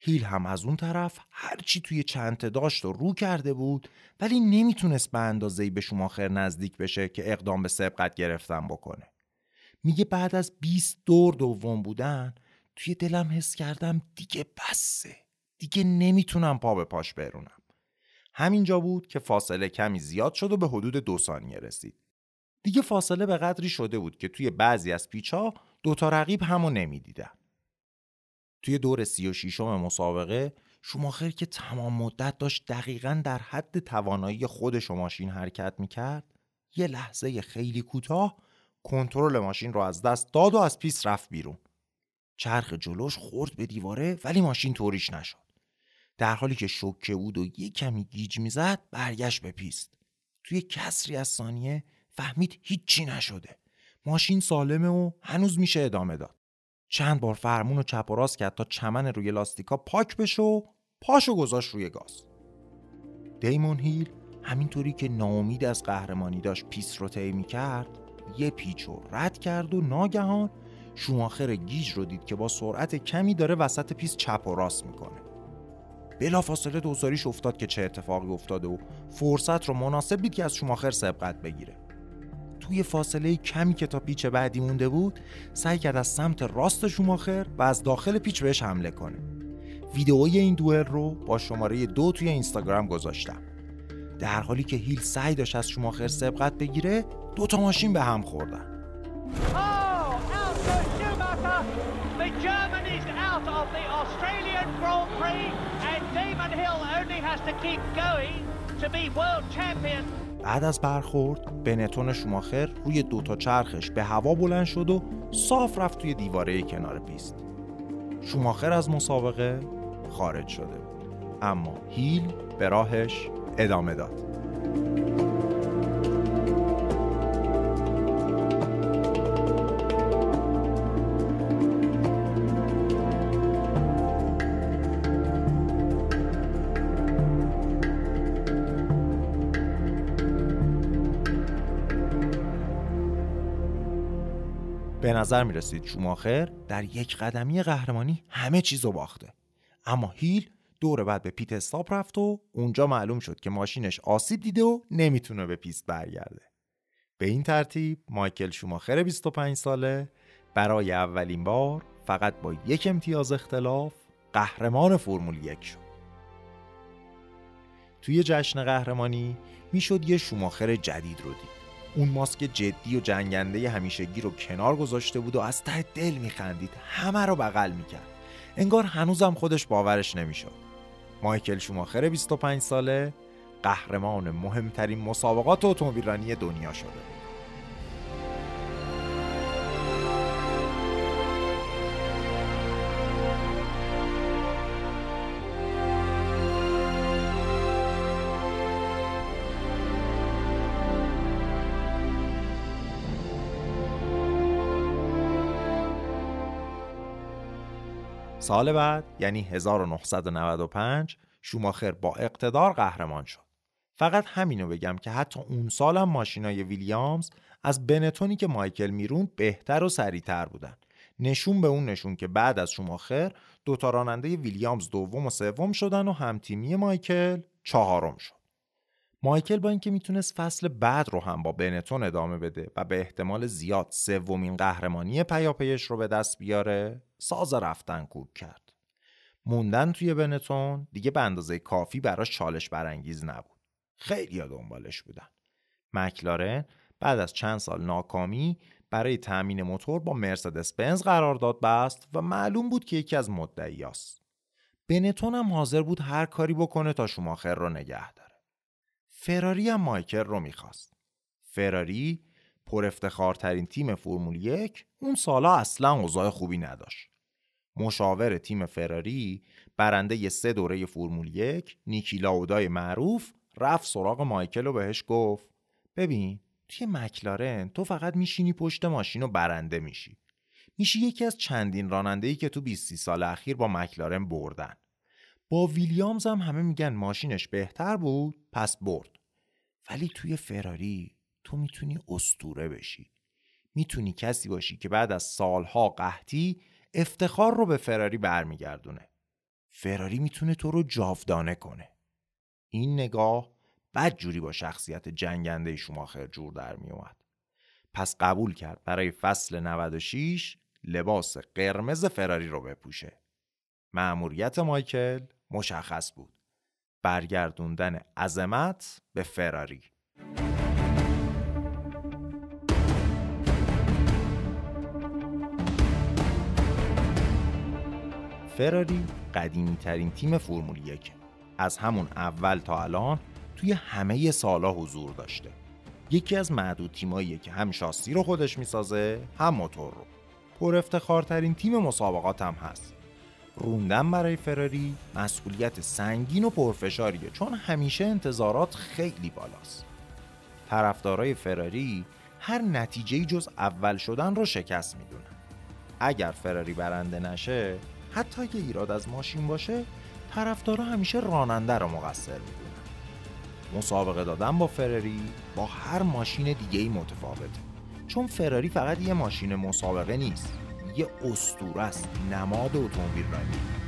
هیل هم از اون طرف هرچی توی چنته داشت و رو کرده بود ولی نمی‌تونست به اندازه به شماخر نزدیک بشه که اقدام به سبقت گرفتن بکنه. میگه بعد از 20 دور دوم بودن توی دلم حس کردم دیگه بسه. دیگه نمی‌تونم پا به پاش برونم. همینجا بود که فاصله کمی زیاد شد و به حدود دو ثانیه رسید. دیگه فاصله به قدری شده بود که توی بعضی از پیچها دوتا رقیب همو نمی‌دیدن. توی دور سی و شیشم مسابقه شوماخر که تمام مدت داشت دقیقا در حد توانایی خودش ماشین حرکت می‌کرد یه لحظه خیلی کوتاه کنترل ماشین رو از دست داد و از پیست رفت بیرون. چرخ جلوش خورد به دیواره ولی ماشین طوریش نشد. در حالی که شوکه بود و یه کمی گیج می‌زد برگشت به پیست توی کسری از ثانیه فهمید هیچی نشده. ماشین سالمه و هنوز میشه ادامه داد. چند بار فرمون رو چپ و راست کرد تا چمن روی لاستیکا پاک بشه و پاشو گذاشت روی گاز. دیمون هیل همینطوری که ناامید از قهرمانی داشت پیست رو طی کرد یه پیچ رو رد کرد و ناگهان شوماخر گیج رو دید که با سرعت کمی داره وسط پیست چپ و راست می‌کنه. بلافاصله دوزاریش افتاد که چه اتفاقی افتاده و فرصت رو مناسب دید که از شوماخر سبقت بگیره. توی فاصله کمی که تا پیچ بعدی مونده بود سعی کرد از سمت راست شوماخر و از داخل پیچ بهش حمله کنه. ویدئوی این دوئل رو با شماره دو توی اینستاگرام گذاشتم. در حالی که هیل سعی داشت از شوماخر سبقت بگیره دو تا ماشین به هم خوردن. بعد از برخورد بنتون شوماخر روی دوتا چرخش به هوا بلند شد و صاف رفت توی دیواره کنار پیست شوماخر از مسابقه خارج شده. بود اما هیل به راهش ادامه داد. نظر می رسید شوماخر در یک قدمی قهرمانی همه چیز رو باخته. اما هیل دور بعد به پیت استاپ رفت و اونجا معلوم شد که ماشینش آسیب دیده و نمی‌تونه به پیست برگرده. به این ترتیب مایکل شوماخر 25 ساله برای اولین بار فقط با یک امتیاز اختلاف قهرمان فرمول یک شد. توی جشن قهرمانی می‌شد یه شوماخر جدید رو دید. اون ماسک جدی و جنگنده همیشگی رو کنار گذاشته بود و از ته دل میخندید. همه رو بغل می‌کرد. انگار هنوزم خودش باورش نمی‌شد. مایکل شوماخر 25 ساله قهرمان مهمترین مسابقات اتومبیلرانی دنیا شده. سال بعد یعنی 1995 شوماخر با اقتدار قهرمان شد. فقط همینو بگم که حتی اون سالم ماشینای ویلیامز از بنتونی که مایکل می‌روند بهتر و سریعتر بودن. نشون به اون نشون که بعد از شوماخر دوتا راننده ویلیامز دوم و سوم شدن و همتیمی مایکل چهارم شد. مایکل با اینکه می‌تونست فصل بعد رو هم با بنتون ادامه بده و به احتمال زیاد سومین قهرمانی پیاپیش رو به دست بیاره ساز رفتن کوک کرد. موندن توی بنتون دیگه به اندازه کافی براش چالش برانگیز نبود. خیلی دنبالش بودن. مکلارن بعد از چند سال ناکامی برای تأمین موتور با مرسدس بنز قرارداد بست و معلوم بود که یکی از مدعیاست بنتون هم حاضر بود هر کاری بکنه تا شوماخر رو نگه داره. فراری هم مایکل رو می‌خواست. فراری پر افتخارترین تیم فرمول یک اون سالا اصلا اوضاع خوبی نداشت. مشاور تیم فراری برنده ی سه دوره فرمول یک نیکی لاودای معروف رفت سراغ مایکل و بهش گفت ببین توی مکلارن تو فقط میشینی پشت ماشین و برنده میشی. میشی یکی از چندین راننده‌ای که تو 20 سال اخیر با مکلارن بردن. با ویلیامز هم همه میگن ماشینش بهتر بود پس برد. ولی توی فراری تو می‌تونی استوره بشی. می‌تونی کسی باشی که بعد از سالها قحطی افتخار رو به فراری برمیگردونه. فراری می‌تونه تو رو جاودانه کنه. این نگاه بد جوری با شخصیت جنگنده شماخر جور در میومد پس قبول کرد برای فصل 96 لباس قرمز فراری رو بپوشه. مأموریت مایکل مشخص بود. برگردوندن عظمت به فراری. فراری قدیمی ترین تیم فرمول یک. از همون اول تا الان توی همه سالا حضور داشته. یکی از معدود تیمایی که هم شاسی رو خودش می‌سازه هم موتور رو. پر افتخارترین تیم مسابقات هم هست. روندن برای فراری مسئولیت سنگین و پرفشاریه چون همیشه انتظارات خیلی بالاست. طرفدارای فراری هر نتیجه جز اول شدن رو شکست می‌دونن. اگر فراری برنده نشه حتی اگه ایراد از ماشین باشه طرفدارا همیشه راننده رو مقصر می‌دونن. مسابقه دادن با فراری با هر ماشین دیگه ای متفاوته چون فراری فقط یه ماشین مسابقه نیست یه استوره است. نماد اتومبیل رانی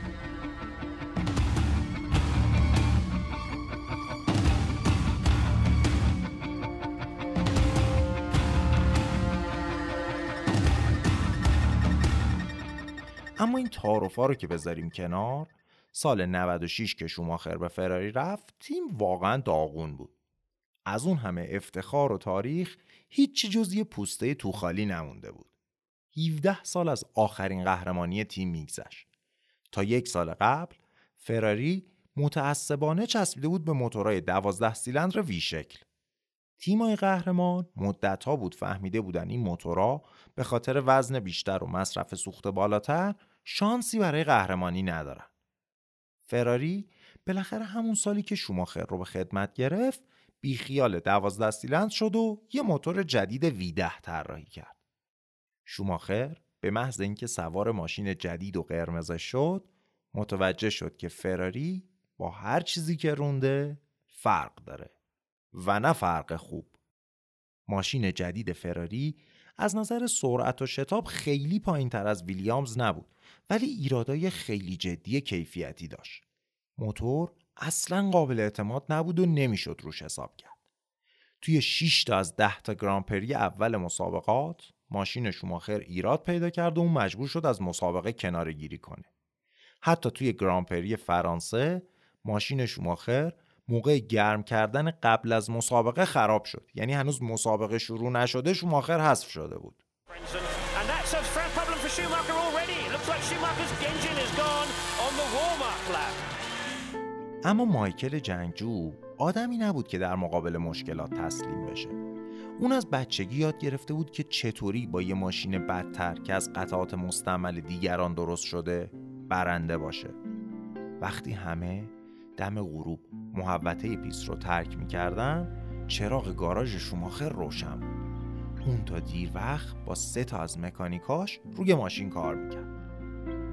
تعارفا رو که بذاریم کنار سال 96 که شوماخر به فراری رفت تیم واقعا داغون بود. از اون همه افتخار و تاریخ هیچی جز یه پوسته توخالی نمونده بود. 17 سال از آخرین قهرمانی تیم میگذشت. تا یک سال قبل فراری متعصبانه چسبیده بود به موتورهای 12 سیلندر وی شکل تیمای قهرمان مدتها بود فهمیده بودن این موتورها به خاطر وزن بیشتر و مصرف سوخت بالاتر شانسی برای قهرمانی ندارن. فراری بالاخره همون سالی که شوماخر رو به خدمت گرفت بیخیال دوازده سیلند شد و یه موتور جدید ویده طراحی کرد. شوماخر به محض اینکه سوار ماشین جدید و قرمزش شد متوجه شد که فراری با هر چیزی که رونده فرق داره و نه فرق خوب. ماشین جدید فراری از نظر سرعت و شتاب خیلی پایین تر از ویلیامز نبود ولی ایرادای خیلی جدی کیفیتی داشت. موتور اصلا قابل اعتماد نبود و نمی‌شد روش حساب کرد. توی 6 تا از 10 تا گرانپری اول مسابقات ماشین شوماخر ایراد پیدا کرد و اون مجبور شد از مسابقه کناره گیری کنه. حتی توی گرانپری فرانسه ماشین شوماخر موقع گرم کردن قبل از مسابقه خراب شد یعنی هنوز مسابقه شروع نشده شوماخر حذف شده بود اما مایکل جنگجو آدمی نبود که در مقابل مشکلات تسلیم بشه. اون از بچگی یاد گرفته بود که چطوری با یه ماشین بدتر که از قطعات مستعمل دیگران درست شده برنده باشه. وقتی همه دم غروب محوطه پیست رو ترک می‌کردن چراغ گاراژ شوماخر روشن بود. اون تا دیر وقت با سه تا از مکانیکاش روی ماشین کار می‌کرد.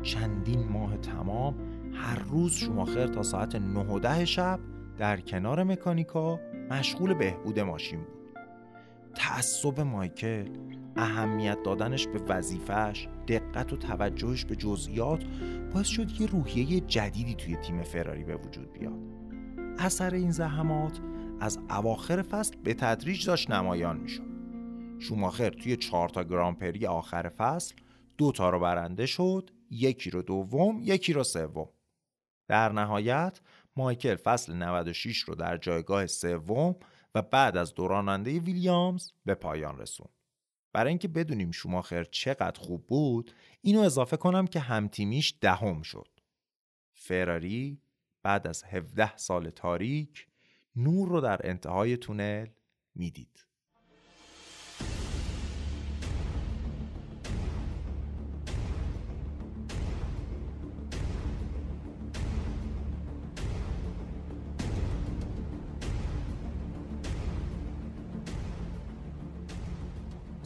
چندین ماه تمام هر روز شوماخر تا ساعت 9 و ده شب در کنار مکانیکا مشغول بهبود ماشین بود. تعصب مایکل اهمیت دادنش به وظیفهش دقت و توجهش به جزئیات باعث شد یه روحیه جدیدی توی تیم فراری به وجود بیاد. اثر این زحمات از اواخر فصل به تدریج داشت نمایان می‌شد. شوماخر توی چهار تا گرانپری آخر فصل دو تا رو برنده شد یکی رو دوم یکی رو سوم. در نهایت مایکل فصل 96 رو در جایگاه سوم و بعد از دوراننده ویلیامز به پایان رسوند. برای اینکه بدونیم شوماخر چقدر خوب بود اینو اضافه کنم که همتیمیش دهم شد. فراری بعد از 17 سال تاریک نور رو در انتهای تونل می‌دید.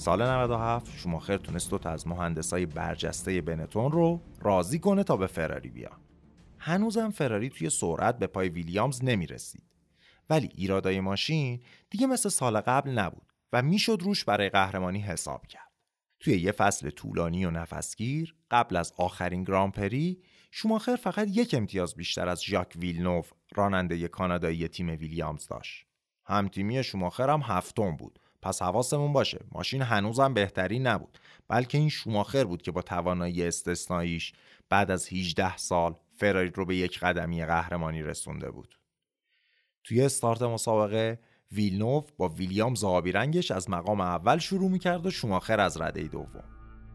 سال 97 شوماخر تونست دو تا از مهندسای برجسته بنتون رو راضی کنه تا به فراری بیان. هنوزم فراری توی سرعت به پای ویلیامز نمی‌رسید. ولی ایرادای ماشین دیگه مثل سال قبل نبود و می‌شد روش برای قهرمانی حساب کرد. توی یه فصل طولانی و نفسگیر قبل از آخرین گرانپری شوماخر فقط یک امتیاز بیشتر از ژاک ویلنوف راننده کانادایی تیم ویلیامز داشت. همتیمی شوماخر هم هفتم بود پس حواسمون باشه. ماشین هنوزم بهتری نبود. بلکه این شوماخر بود که با توانایی استثناییش بعد از 18 سال فراری رو به یک قدمی قهرمانی رسونده بود. توی استارت مسابقه ویلنوف با ویلیام زابی رنگش از مقام اول شروع می‌کرد و شوماخر از رده دوم.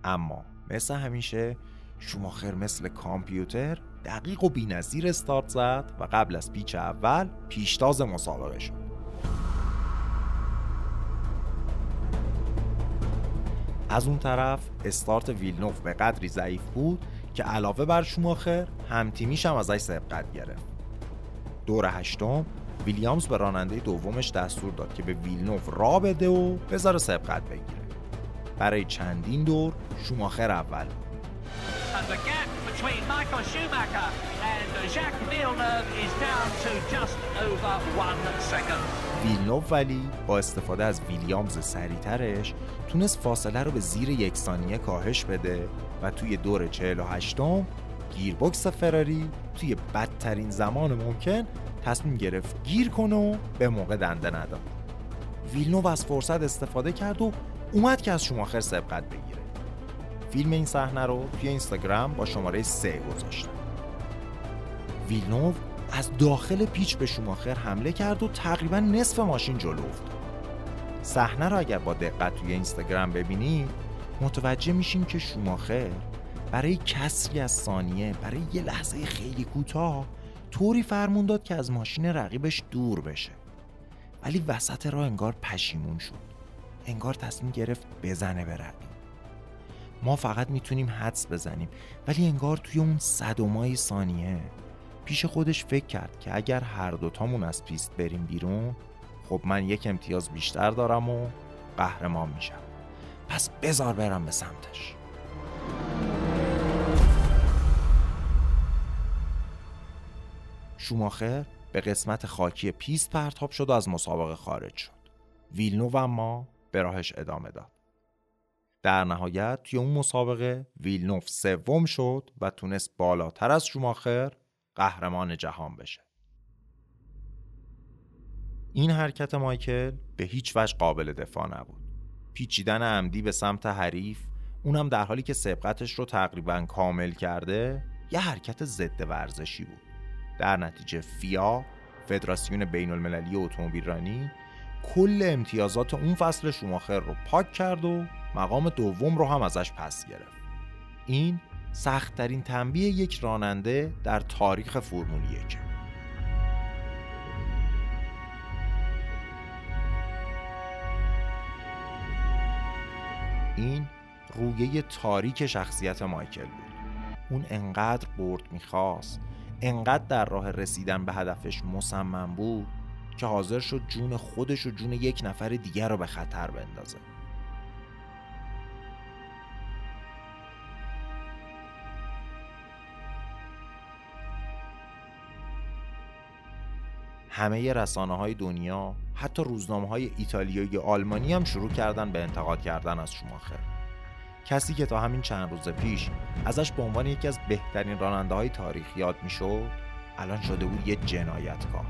اما مثل همیشه شوماخر مثل کامپیوتر دقیق و بینظیر استارت زد و قبل از پیچ اول پیشتاز مسابقه شد. از اون طرف استارت ویلنوف به قدری ضعیف بود که علاوه بر شوماخر هم تیمیش هم ازش سبقت گرفت. دور هشتم ویلیامز به راننده دومش دستور داد که به ویلنوف را بده و بذاره سبقت بگیره. برای چندین دور شوماخر اول ویلنوف ولی با استفاده از ویلیامز سریعترش تونست فاصله رو به زیر یک ثانیه کاهش بده و توی دور 48 م گیربکس فراری توی بدترین زمان ممکن تصمیم گرفت گیر کنه و به موقع دنده نداد. ویلنوف از فرصت استفاده کرد و اومد که از شماخر سبقت بگیره. فیلم این صحنه رو توی اینستاگرام با شماره سه گذاشتم ویلنوو از داخل پیچ به شوماخر حمله کرد و تقریبا نصف ماشین جلو افتاد. صحنه رو اگر با دقت توی اینستاگرام ببینید متوجه میشیم که شوماخر برای کسری از ثانیه برای یه لحظه خیلی کوتاه طوری فرمون داد که از ماشین رقیبش دور بشه. ولی وسط راه انگار پشیمون شد. انگار تصمیم گرفت بزنه به رقیب. ما فقط می‌تونیم حدس بزنیم ولی انگار توی اون صدمای ثانیه پیش خودش فکر کرد که اگر هر دوتامون از پیست بریم بیرون خب من یک امتیاز بیشتر دارم و قهرمان میشم. پس بزار برم به سمتش. شوماخر به قسمت خاکی پیست پرتاب شد و از مسابقه خارج شد. ویلنوو اما به راهش ادامه داد. در نهایت توی اون مسابقه ویلنوف سوم شد و تونست بالاتر از شوماخر قهرمان جهان بشه. این حرکت مایکل به هیچ وجه قابل دفاع نبود. پیچیدن عمدی به سمت حریف اونم در حالی که سبقتش رو تقریبا کامل کرده یه حرکت ضد ورزشی بود. در نتیجه فیا فدراسیون بین المللی اتومبیل رانی کل امتیازات اون فصل شوماخر رو پاک کرد و مقام دوم رو هم ازش پس گرفت. این سختترین تنبیه یک راننده در تاریخ فرمول یک. این رویه تاریک شخصیت مایکل بود. اون انقدر برد می‌خواست انقدر در راه رسیدن به هدفش مصمم بود که حاضر شد جون خودش و جون یک نفر دیگر رو به خطر بندازه. همه رسانه های دنیا حتی روزنامه های ایتالیایی آلمانی هم شروع کردن به انتقاد کردن از شوماخر کسی که تا همین چند روز پیش ازش به عنوان یکی از بهترین راننده های تاریخ یاد می‌شد الان شده بود یه جنایتکار.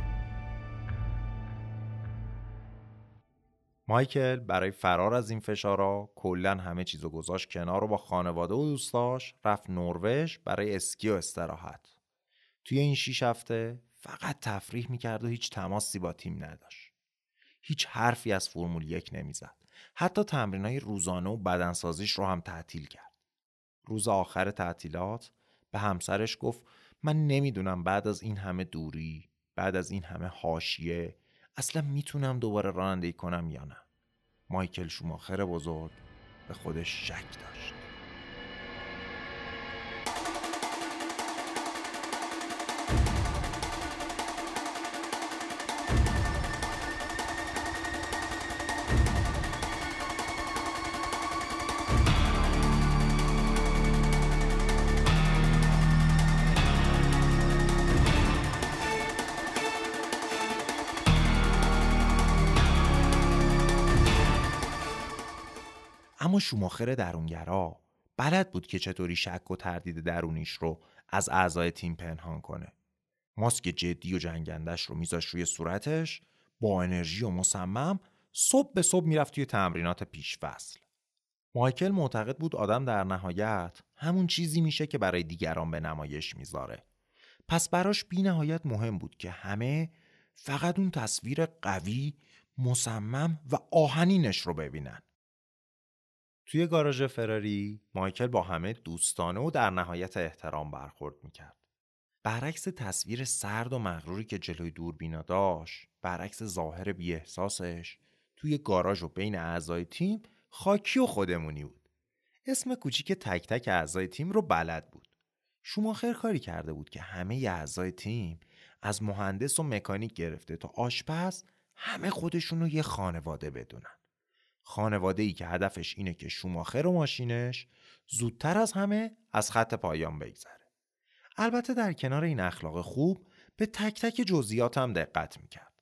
مایکل برای فرار از این فشارا کلا همه چیزو گذاشت کنار و با خانواده و دوستاش رفت نروژ برای اسکی و استراحت. توی این شیش هفته فقط تفریح می‌کرد و هیچ تماسی با تیم نداشت. هیچ حرفی از فرمول یک نمی‌زد. حتی تمرینای روزانه و بدنسازیش رو هم تعطیل کرد. روز آخر تعطیلات به همسرش گفت من نمی‌دونم بعد از این همه دوری بعد از این همه حاشیه اصلا می‌تونم دوباره رانندگی کنم یا نه. مایکل شوماخر بزرگ به خودش شک داشت. شوماخر درونگرا بلد بود که چطوری شک و تردید درونیش رو از اعضای تیم پنهان کنه. ماسک جدی و جنگندش رو میذاش روی صورتش با انرژی و مصمم صبح به صبح می‌رفت توی تمرینات پیش فصل. مایکل معتقد بود آدم در نهایت همون چیزی میشه که برای دیگران به نمایش می‌ذاره. پس براش بی نهایت مهم بود که همه فقط اون تصویر قوی، مصمم و آهنینش رو ببینن. توی گاراژ فراری مایکل با همه دوستانه و در نهایت احترام برخورد می‌کرد. برعکس تصویر سرد و مغروری که جلوی دوربینا داشت، برعکس ظاهر بی احساسش، توی گاراژ و بین اعضای تیم خاکی و خودمونی بود. اسم کوچیک تک تک اعضای تیم رو بلد بود. شوماخر کاری کرده بود که همه اعضای تیم از مهندس و مکانیک گرفته تا آشپز همه خودشون رو یه خانواده بدونن. خانواده ای که هدفش اینه که شوماخر و ماشینش زودتر از همه از خط پایان بگذره. البته در کنار این اخلاق خوب به تک تک جزئیات هم دقت می‌کرد.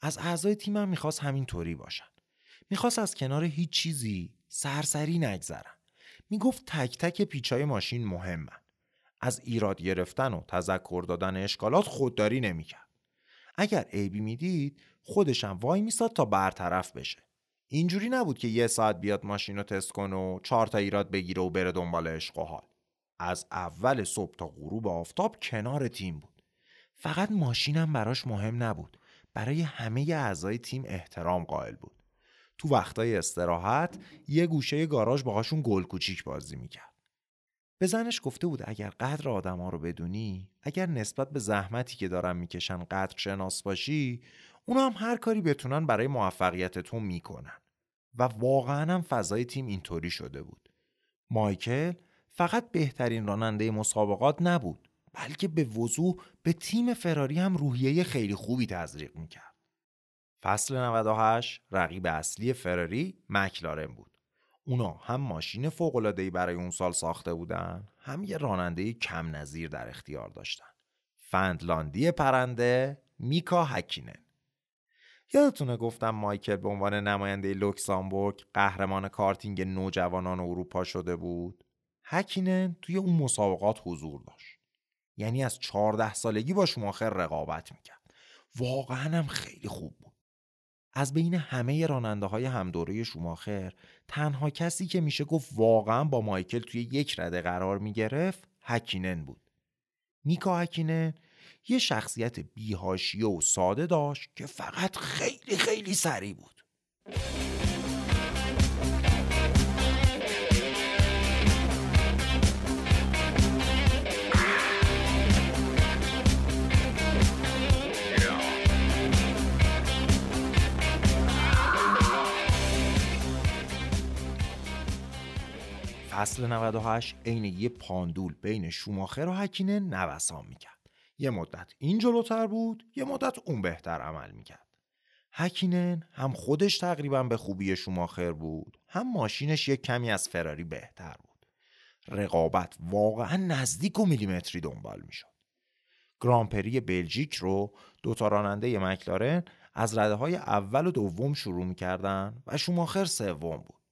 از اعضای تیمم می‌خواست همینطوری باشن. می‌خواست از کنار هیچ چیزی سرسری نگذرن. می‌گفت تک تک پیچای ماشین مهمن. از ایراد گرفتن و تذکر دادن اشکالات خودداری نمی‌کرد. اگر عیبی می‌دید خودشم وای میساد تا برطرف بشه. اینجوری نبود که یه ساعت بیاد ماشین رو تست کنه و چهار تا ایراد بگیره و بره دنبال عشق و حال. از اول صبح تا غروب آفتاب کنار تیم بود. فقط ماشینم براش مهم نبود. برای همه اعضای تیم احترام قائل بود. تو وقتای استراحت یه گوشه گاراژ باهاشون گل کوچیک بازی می‌کرد. به زنش گفته بود اگر قدر آدما رو بدونی اگر نسبت به زحمتی که دارن می‌کشن قدر شناس باشی اونا هم هر کاری بتونن برای موفقیت تو می‌کنن. و واقعا هم فضای تیم اینطوری شده بود. مایکل فقط بهترین راننده مسابقات نبود بلکه به وضوح به تیم فراری هم روحیه خیلی خوبی تزریق می‌کرد. فصل 98 رقیب اصلی فراری مکلارن بود. اونا هم ماشین فوق‌العاده‌ای برای اون سال ساخته بودن هم یه راننده کم نظیر در اختیار داشتن. فندلاندی پرنده میکا هکینن. یادتونه گفتم مایکل به عنوان نماینده لوکسامبورگ قهرمان کارتینگ نوجوانان اروپا شده بود؟ هکینن توی اون مسابقات حضور داشت. یعنی از 14 سالگی با شماخر رقابت می‌کرد. واقعا هم خیلی خوب بود. از بین همه راننده های همدوره شوماخر تنها کسی که میشه گفت واقعا با مایکل توی یک رده قرار می‌گرفت هکینن بود. میکا هکینن یه شخصیت بیهاشیه و ساده داشت که فقط خیلی خیلی سریع بود. فصل 98 عین یه پاندول بین شوماخر و هکینه نوسان می‌کرد. یه مدت این جلوتر بود یه مدت اون بهتر عمل می‌کرد. هکینن هم خودش تقریبا به خوبی شوماخر بود هم ماشینش یک کمی از فراری بهتر بود. رقابت واقعا نزدیک و میلیمتری دنبال می‌شد. گرانپری بلژیک رو دوتا راننده مکلارن از رده های اول و دوم شروع می‌کردن و شوماخر سوم بود.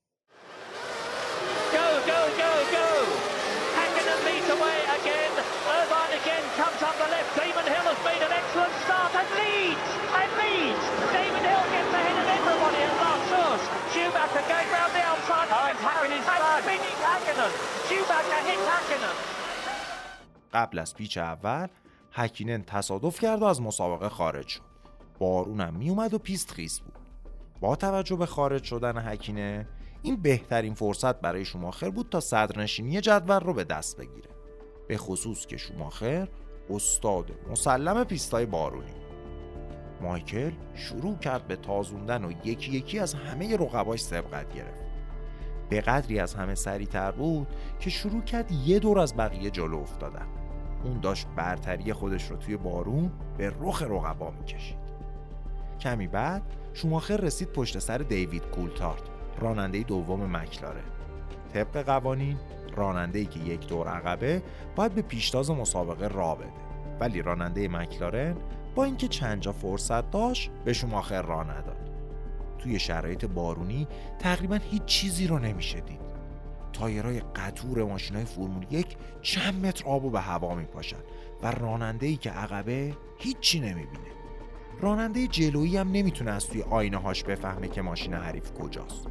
قبل از پیچ اول هکینن تصادف کرد و از مسابقه خارج شد. بارونم میومد و پیست خیس بود. با توجه به خارج شدن هکینن این بهترین فرصت برای شوماخر بود تا صدرنشینی جدول رو به دست بگیره. به خصوص که شوماخر استاد مسلم پیستای بارونی مایکل شروع کرد به تازوندن و یکی یکی از همه رقباش سبقت گرفت. به قدری از همه سریعتر بود که شروع کرد یه دور از بقیه جلو افتادن. اون داشت برتری خودش رو توی بارون به رخ رقبا می‌کشید. کمی بعد شوماخر رسید پشت سر دیوید کولتارت راننده دوم مکلاره. طبق قوانین راننده که یک دور عقبه باید به پیشتاز مسابقه را بده. ولی راننده مکلارن با اینکه چند جا فرصت داشت به شوماخر را نداد. توی شرایط بارونی تقریبا هیچ چیزی رو نمیشه دید. تایرهای قطور ماشینای فرمول یک چند متر آب و به هوا میپاشن و راننده ای که عقبه هیچی نمی‌بینه. راننده جلویی هم نمی‌تونه از توی آینه هاش بفهمه که ماشین حریف کجاست.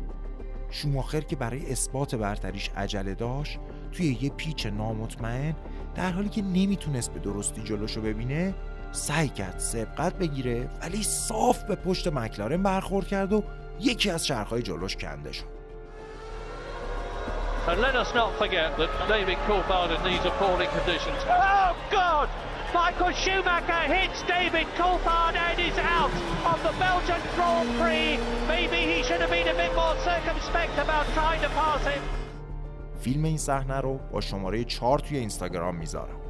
شوماخر که برای اثبات برتریش عجله داشت توی یه پیچ نامطمئن در حالی که نمی‌تونست به درستی جلوشو ببینه سعی کرد سبقت بگیره ولی صاف به پشت مکلارن برخورد کرد و یکی از چرخهای جلوش کنده شد And let us not forget that David Coulthard in these appalling conditions. Oh God! Michael Schumacher hits David Coulthard and is out of the Belgian Grand Prix. Maybe he should have been a bit more circumspect about trying to pass him. فیلم این صحنه رو با شماره 4 توی اینستاگرام می‌ذارم.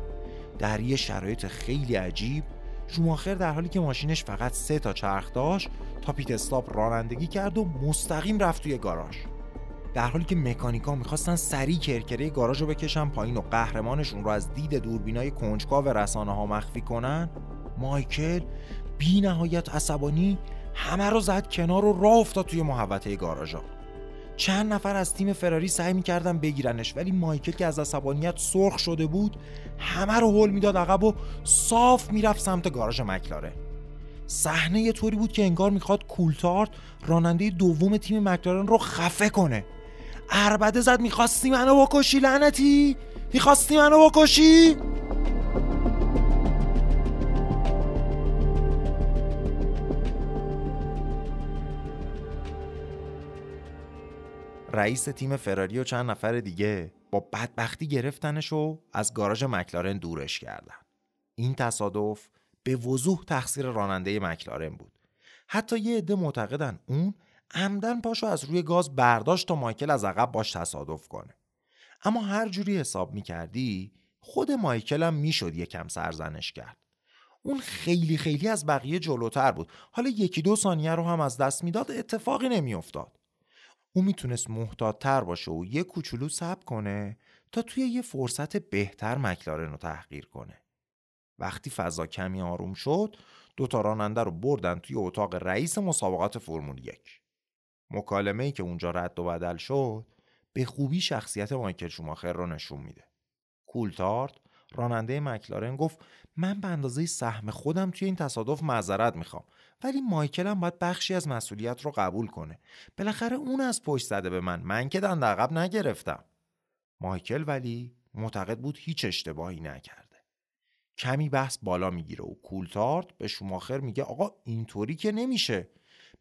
در یه شرایط خیلی عجیب شوماخر در حالی که ماشینش فقط سه تا چرخ داشت تا پیت استاپ رانندگی کرد و مستقیم رفت توی گاراژ. در حالی که مکانیکا می‌خواستن سریع کرکره گاراژ رو بکشن پایین و قهرمانشون رو از دید دوربینای کنجکاو رسانه ها مخفی کنن مایکل بی نهایت عصبانی همه رو زد کنار و راه افتاد توی محوطه گاراژا. چند نفر از تیم فراری سعی می‌کردن بگیرنش ولی مایکل که از عصبانیت سرخ شده بود همه رو هول می‌داد عقب و صاف می‌رفت سمت گاراژ مکلاره صحنه یه طوری بود که انگار می‌خواد کولتارت راننده دوم تیم مکلارن رو خفه کنه. اربده زد می‌خواستی منو بکشی لعنتی؟ می‌خواستی منو بکشی؟ رئیس تیم فراری و چند نفر دیگه با بدبختی گرفتنش و از گاراژ مکلارن دورش کردن. این تصادف به وضوح تقصیر راننده مکلارن بود. حتی یه عده معتقدن اون عمدن پاشو از روی گاز برداشت تا مایکل از عقب باش تصادف کنه. اما هر جوری حساب می‌کردی خود مایکل هم می‌شد یکم سرزنش کرد. اون خیلی خیلی از بقیه جلوتر بود. حالا یکی دو ثانیه رو هم از دست می‌داد اتفاقی نمیافتاد. او می‌تونست محتاطتر باشه و یه کوچولو صبر کنه تا توی یه فرصت بهتر مکلارن رو تحقیر کنه. وقتی فضا کمی آروم شد دو تا راننده رو بردن توی اتاق رئیس مسابقات فرمول یک. مکالمه ای که اونجا رد و بدل شد به خوبی شخصیت مایکل شوماخر رو نشون میده. کولتارت راننده مکلارن گفت من به اندازه سهم خودم توی این تصادف معذرت می‌خوام. ولی مایکل هم باید بخشی از مسئولیت رو قبول کنه. بالاخره اون از پشت زده به من. من که دند عقب نگرفتم. مایکل ولی معتقد بود هیچ اشتباهی نکرده. کمی بحث بالا می‌گیره و کولتارت به شوماخر میگه آقا اینطوری که نمیشه.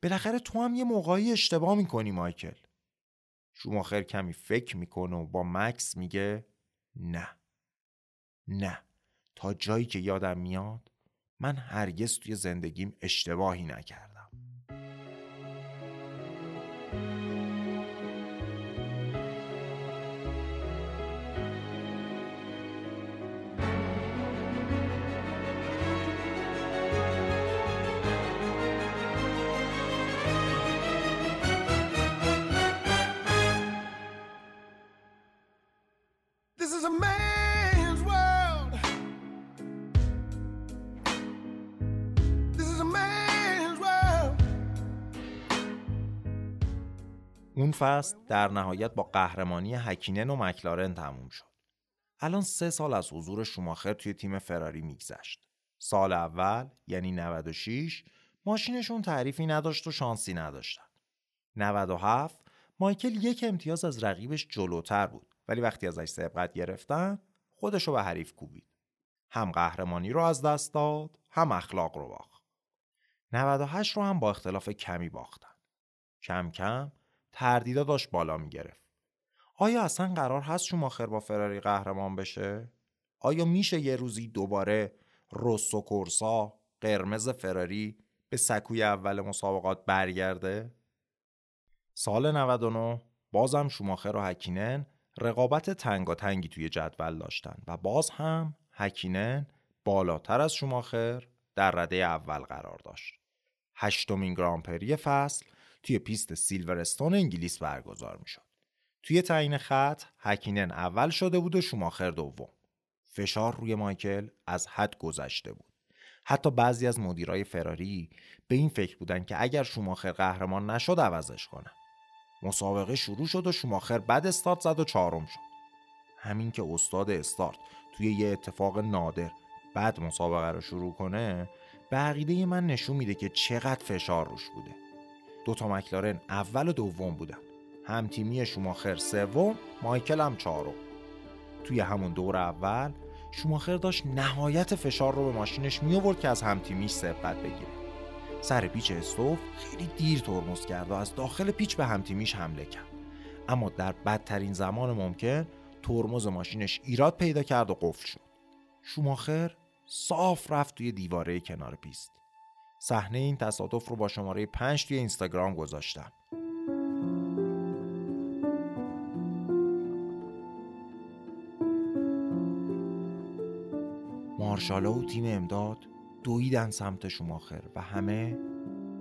بالاخره تو هم یه موقعی اشتباه می‌کنی مایکل. شوماخر کمی فکر می‌کنه و با مکس میگه نه. نه. تا جایی که یادم میاد من هرگز توی زندگیم اشتباهی نکردم. اون فصل در نهایت با قهرمانی هکینن و مکلارن تموم شد. الان سه سال از حضور شوماخر توی تیم فراری میگذشت. سال اول یعنی 96 ماشینشون تعریفی نداشت و شانسی نداشتن. 97 مایکل یک امتیاز از رقیبش جلوتر بود ولی وقتی ازش سبقت گرفتن خودشو به حریف کوبید. هم قهرمانی رو از دست داد هم اخلاق رو باخت. 98 رو هم با اختلاف کمی باختن. کم کم تردیدا داشت بالا می‌گرفت. آیا اصلا قرار هست شوماخر با فراری قهرمان بشه؟ آیا میشه یه روزی دوباره روسو کورسا قرمز فراری به سکوی اول مسابقات برگرده؟ سال 99 بازم شوماخر و هکینن رقابت تنگی توی جدول داشتن و باز هم هکینن بالاتر از شوماخر در رده اول قرار داشت. هشتمین گرانپری فصل توی پیست سیلورستون انگلیس برگزار می‌شد. توی تعیین خط هکینن اول شده بود و شوماخر دوم. فشار روی مایکل از حد گذشته بود. حتی بعضی از مدیرای فراری به این فکر بودن که اگر شوماخر قهرمان نشد عوضش کنن. مسابقه شروع شد و شوماخر بد استارت زد و چهارم شد. همین که استاد استارت توی یه اتفاق نادر بعد مسابقه رو شروع کنه به عقیده من نشون میده که چقدر فشار روش بوده. دوتا مکلارن اول و دوم بودن. هم تیمی شوماخر سوم مایکل هم چهارم. توی همون دور اول شوماخر داشت نهایت فشار رو به ماشینش می آورد که از هم تیمیش سبقت بگیره. سر پیچ استوف خیلی دیر ترمز کرد و از داخل پیچ به هم تیمیش حمله کرد. اما در بدترین زمان ممکن ترمز ماشینش ایراد پیدا کرد و قفل شد. شوماخر صاف رفت توی دیواره کنار پیست. صحنه این تصادف رو با شماره 5 توی اینستاگرام گذاشتم. مارشالا و تیم امداد دویدن سمت شماخر و همه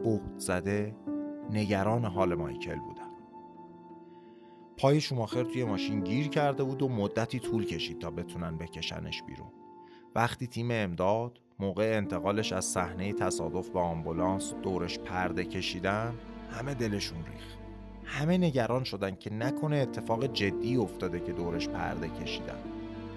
بهت زده نگران حال مایکل بودن. پای شماخر توی ماشین گیر کرده بود و مدتی طول کشید تا بتونن بکشنش بیرون. وقتی تیم امداد موقع انتقالش از صحنه تصادف با آمبولانس دورش پرده کشیدن همه دلشون ریخ همه نگران شدن که نکنه اتفاق جدی افتاده که دورش پرده کشیدن.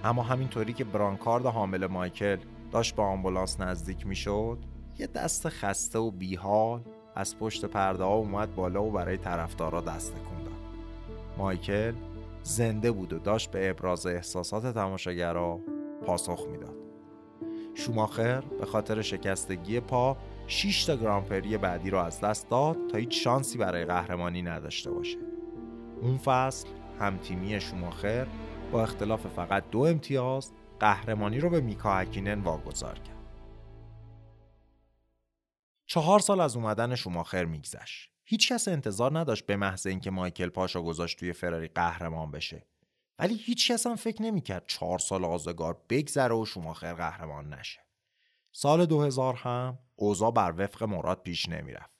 اما همینطوری که برانکارد حامل مایکل داشت با آمبولانس نزدیک می‌شد یه دست خسته و بیحال از پشت پرده ها اومد بالا و برای طرفدارا دست داد مایکل زنده بود و داشت به ابراز احساسات تماشاگرها پاسخ می‌داد. شوماخر به خاطر شکستگی پا 6 تا گرانپری بعدی رو از دست داد تا هیچ شانسی برای قهرمانی نداشته باشه. اون فصل همتیمی شوماخر با اختلاف فقط دو امتیاز قهرمانی رو به میکا هکینن واگذار کرد. چهار سال از اومدن شوماخر میگذشت. هیچ کس انتظار نداشت به محض اینکه مایکل پاشا گذاشت توی فراری قهرمان بشه. ولی هیچ کس هم فکر نمی‌کرد چهار سال آزگار بگذره و شوماخر قهرمان نشه. سال 2000 هم اوضاع بر وفق مراد پیش نمی‌رفت.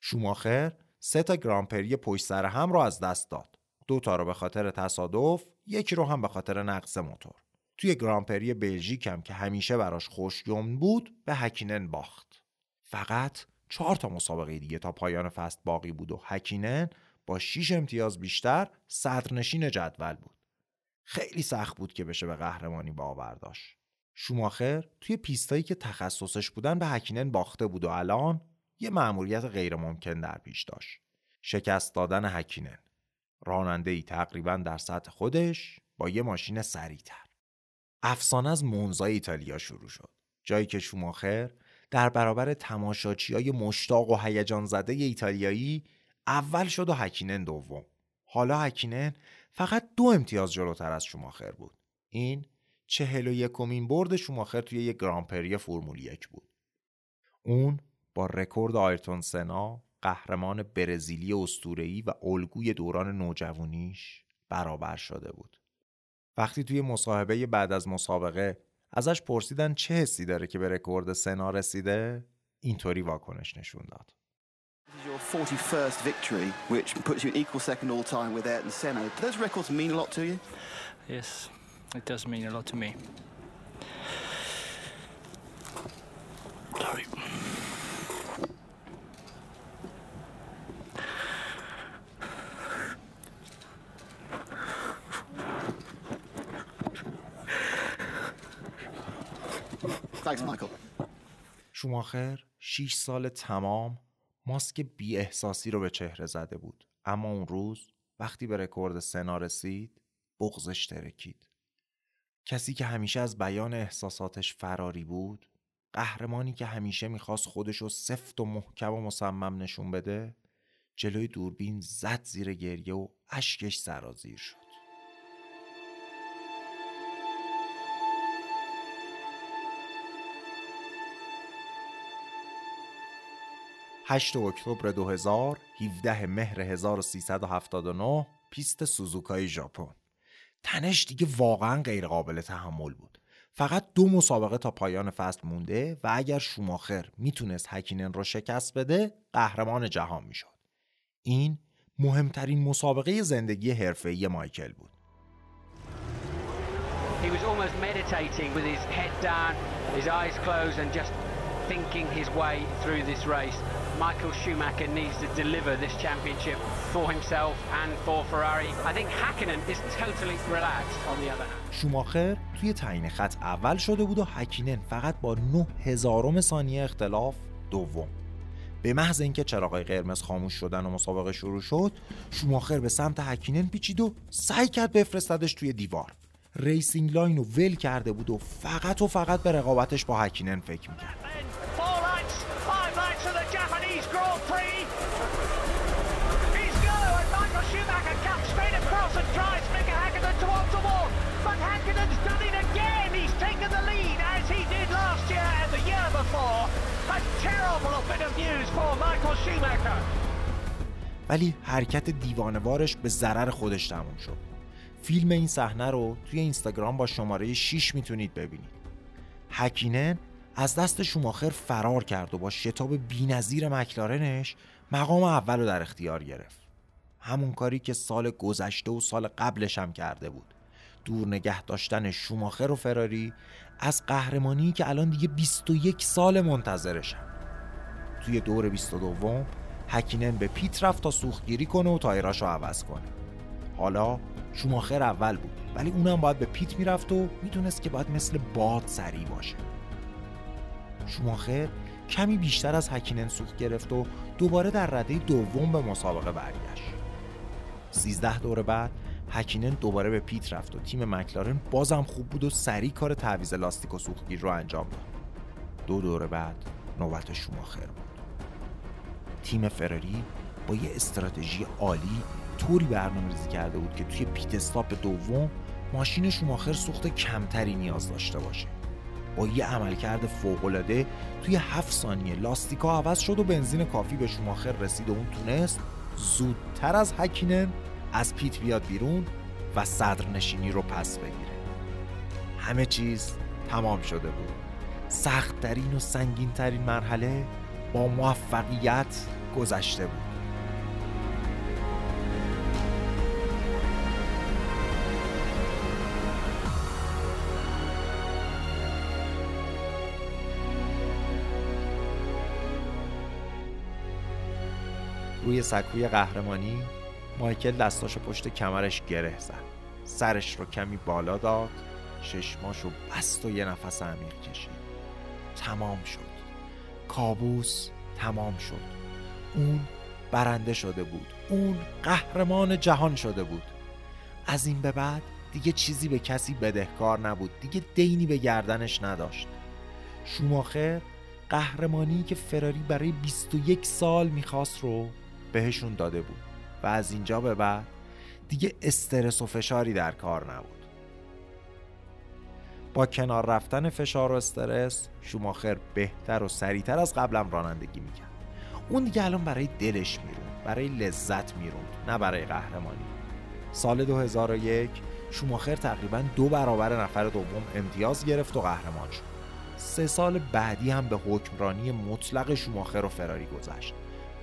شوماخر سه تا گرانپری پشت سر هم رو از دست داد. دو تا رو به خاطر تصادف یکی رو هم به خاطر نقص موتور. توی گرانپری بلژیک هم که همیشه براش خوشجمن بود به هکینن باخت. فقط چهار تا مسابقه دیگه تا پایان فصل باقی بود و هکینن با 6 امتیاز بیشتر صدرنشین جدول بود. خیلی سخت بود که بشه به قهرمانی باور داشت. شوماخر توی پیستایی که تخصصش بودن به هکینن باخته بود و الان یه مأموریت غیر ممکن در پیش داشت. شکست دادن هکینن راننده ای تقریبا در سطح خودش با یه ماشین سریعتر. افسانه از مونزای ایتالیا شروع شد. جایی که شوماخر در برابر تماشاچی های مشتاق و هیجان زده ایتالیایی اول شد و هکینن دوم. حالا هکینن فقط دو امتیاز جلوتر از شوماخر بود. این چهل و یکمین برد شوماخر توی یک گرانپری فرمول یک بود. اون با رکورد آیرتون سنا قهرمان برزیلی استورهی و الگوی دوران نوجوانیش برابر شده بود. وقتی توی مصاحبه بعد از مسابقه ازش پرسیدن چه حسی داره که به رکورد سنا رسیده اینطوری واکنش نشون داد. Your 41st victory, which puts you equal second all time with Ayrton Senna. Do those records mean a lot to you? Yes, it does mean a lot to me. Sorry. Thanks, Michael. شوماخر 6 سال تمام ماسک بی احساسی رو به چهره زده بود. اما اون روز وقتی به رکورد سنا رسید بغزش ترکید. کسی که همیشه از بیان احساساتش فراری بود قهرمانی که همیشه می‌خواست خودش رو سفت و محکم و مصمم نشون بده جلوی دوربین زد زیر گریه و اشکش سرازیر شد. 8 اکتبر 2000 17 مهر 1379 پیست سوزوکای ژاپن. تنش دیگه واقعا غیر قابل تحمل بود. فقط دو مسابقه تا پایان فصل مونده و اگر شوماخر می‌تونست هکینن رو شکست بده قهرمان جهان می‌شد. این مهمترین مسابقه زندگی حرفه‌ای مایکل بود. He was almost meditating with his head down, his eyes closed, and just thinking his way through this race. Michael Schumacher needs to deliver this championship for himself and for Ferrari. I think Hakkinen is totally relaxed on the other hand. شوماخر توی تعیین خط اول شده بود و هکینن فقط با 9 هزارم ثانیه اختلاف دوم به محض اینکه چراغای قرمز خاموش شدن و مسابقه شروع شد شوماخر به سمت هکینن پیچید و سعی کرد بفرستدش توی دیوار racing line رو ول کرده بود و فقط و فقط به رقابتش با هکینن فکر می‌کرد ولی حرکت دیوانوارش به ضرر خودش تموم شد. فیلم این صحنه رو توی اینستاگرام با شماره 6 می‌تونید ببینید. هکینن از دست شوماخر فرار کرد و با شتاب بینظیر مکلارنش مقام اول رو در اختیار گرفت. همون کاری که سال گذشته و سال قبلش هم کرده بود. دور نگه داشتن شوماخر و فراری از قهرمانی که الان دیگه 21 سال منتظرشم توی دور 22 هکینن به پیت رفت تا سوختگیری کنه و تایراش رو عوض کنه. حالا شوماخر اول بود ولی اونم باید به پیت می‌رفت و می‌دونست که باید مثل باد سریع باشه. شوماخر کمی بیشتر از هکینن سوخت گرفت و دوباره در رده دوم به مسابقه برگشت. 13 دور بعد هکینن دوباره به پیت رفت و تیم مکلارن بازم خوب بود و سریع کار تعویض لاستیک و سوختگیر رو انجام داد. دو دور بعد نوبت شوماخر بود. تیم فراری با یه استراتژی عالی طوری برنامه ریزی کرده بود که توی پیت استاپ دوم ماشین شوماخر سوخت کمتری نیاز داشته باشه. با یه عملکرد فوقالعاده توی هفت ثانیه لاستیکا عوض شد و بنزین کافی به شوماخر رسید و اون تونست زودتر از هکینن از پیت بیاد بیرون و صدرنشینی رو پس بگیره. همه چیز تمام شده بود. سختترین و سنگینترین مرحله با موفقیت گذشته بود. روی سکوی قهرمانی مایکل دستاشو پشت کمرش گره زد. سرش رو کمی بالا داد چشماشو بست و یه نفس عمیق کشید. تمام شد. کابوس تمام شد. اون برنده شده بود. اون قهرمان جهان شده بود. از این به بعد دیگه چیزی به کسی بدهکار نبود. دیگه دینی به گردنش نداشت. شوماخر قهرمانی که فراری برای 21 سال می‌خواست رو بهشون داده بود. و از اینجا به بعد دیگه استرس و فشاری در کار نبود. با کنار رفتن فشار و استرس شوماخر بهتر و سریعتر از قبلم رانندگی می‌کرد. اون دیگه الان برای دلش میرون برای لذت می‌روند نه برای قهرمانی. سال 2001 شوماخر تقریبا دو برابر نفر دوم امتیاز گرفت و قهرمان شد. سه سال بعدی هم به حکمرانی مطلق شوماخر و فراری گذشت.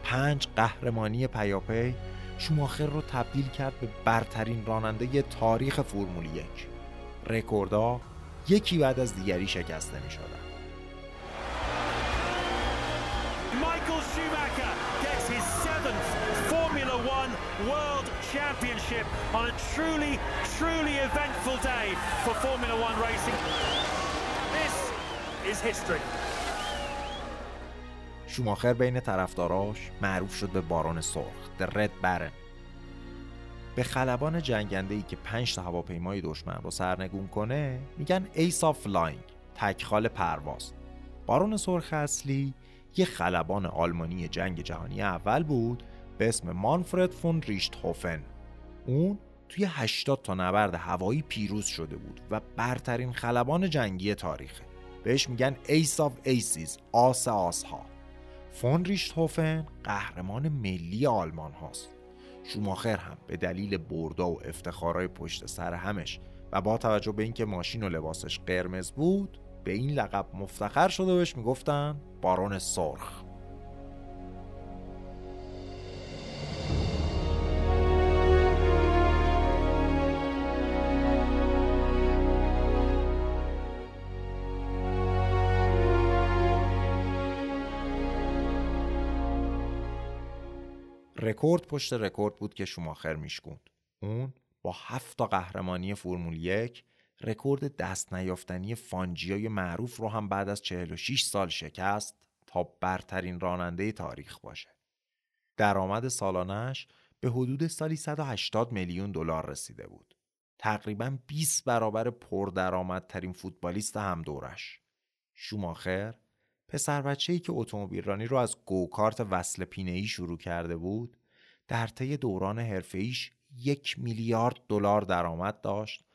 پنج قهرمانی پیاپی شوماخر رو تبدیل کرد به برترین راننده تاریخ فرمول یک. رکوردها یکی بعد از دیگری شکسته می شدن. Michael Schumacher gets his seventh Formula One World Championship on a truly, truly eventful day for Formula One racing. This is history. شوماخر بین طرفداراش معروف شد به بارون سرخ The Red Baron به خلبان جنگنده ای که پنج تا هواپیمای دشمن رو سرنگون کنه میگن Ace of Flying تکخال پرواز. بارون سرخ اصلی یه خلبان آلمانی جنگ جهانی اول بود به اسم مانفرد فون ریشتهوفن اون توی 80 تا نبرد هوایی پیروز شده بود و برترین خلبان جنگی تاریخه. بهش میگن Ace of Aces آس آس ها فون ریشتهوفن قهرمان ملی آلمان هاست. شوماخر هم به دلیل بردا و افتخارای پشت سر همش و با توجه به اینکه ماشین و لباسش قرمز بود به این لقب مفتخر شده بهش می‌گفتن بارون سرخ. رکورد پشت رکورد بود که شوماخر میشکوند اون با هفت تا قهرمانی فرمول یک رکورد دست نیافتنی فانجیوی معروف رو هم بعد از 46 سال شکست تا برترین راننده تاریخ باشه. درآمد سالانش به حدود سالی 180 میلیون دلار رسیده بود. تقریبا 20 برابر پردرآمدترین فوتبالیست هم دوره‌ش. شوماخر پسر بچه‌ای که اتومبیل رانی رو از گوکارت وصل پینه‌ای شروع کرده بود در طی دوران حرفه‌ایش یک میلیارد دلار درآمد داشت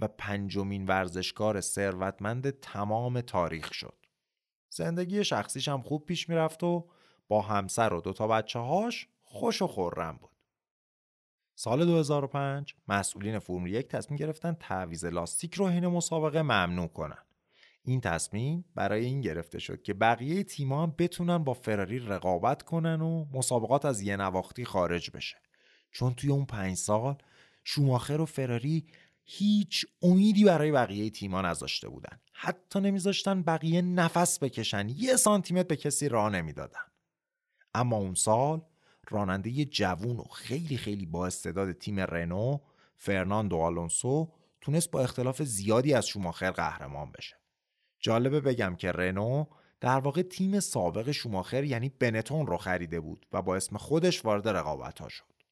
و پنجمین ورزشکار ثروتمند تمام تاریخ شد. زندگی شخصیش هم خوب پیش می‌رفت و با همسر و دوتا بچه هاش خوش و خورم بود. سال 2005 مسئولین فرمول یک تصمیم گرفتن تعویز لاستیک رو حین مسابقه ممنوع کنن. این تصمیم برای این گرفته شد که بقیه تیما هم بتونن با فراری رقابت کنن و مسابقات از یه نواختی خارج بشه. چون توی اون پنج سال شوماخر و فراری هیچ امیدی برای بقیه تیما نذاشته بودن. حتی نمیذاشتن بقیه نفس بکشن. یه سانتیمتر به کسی راه نمی‌دادن. اما اون سال راننده جوون و خیلی خیلی با استعداد تیم رنو فرناندو آلونسو تونست با اختلاف زیادی از شوماخر قهرمان بشه. جالبه بگم که رنو در واقع تیم سابق شوماخر یعنی بنتون رو خریده بود و با اسم خودش وارد رقابت ها شد.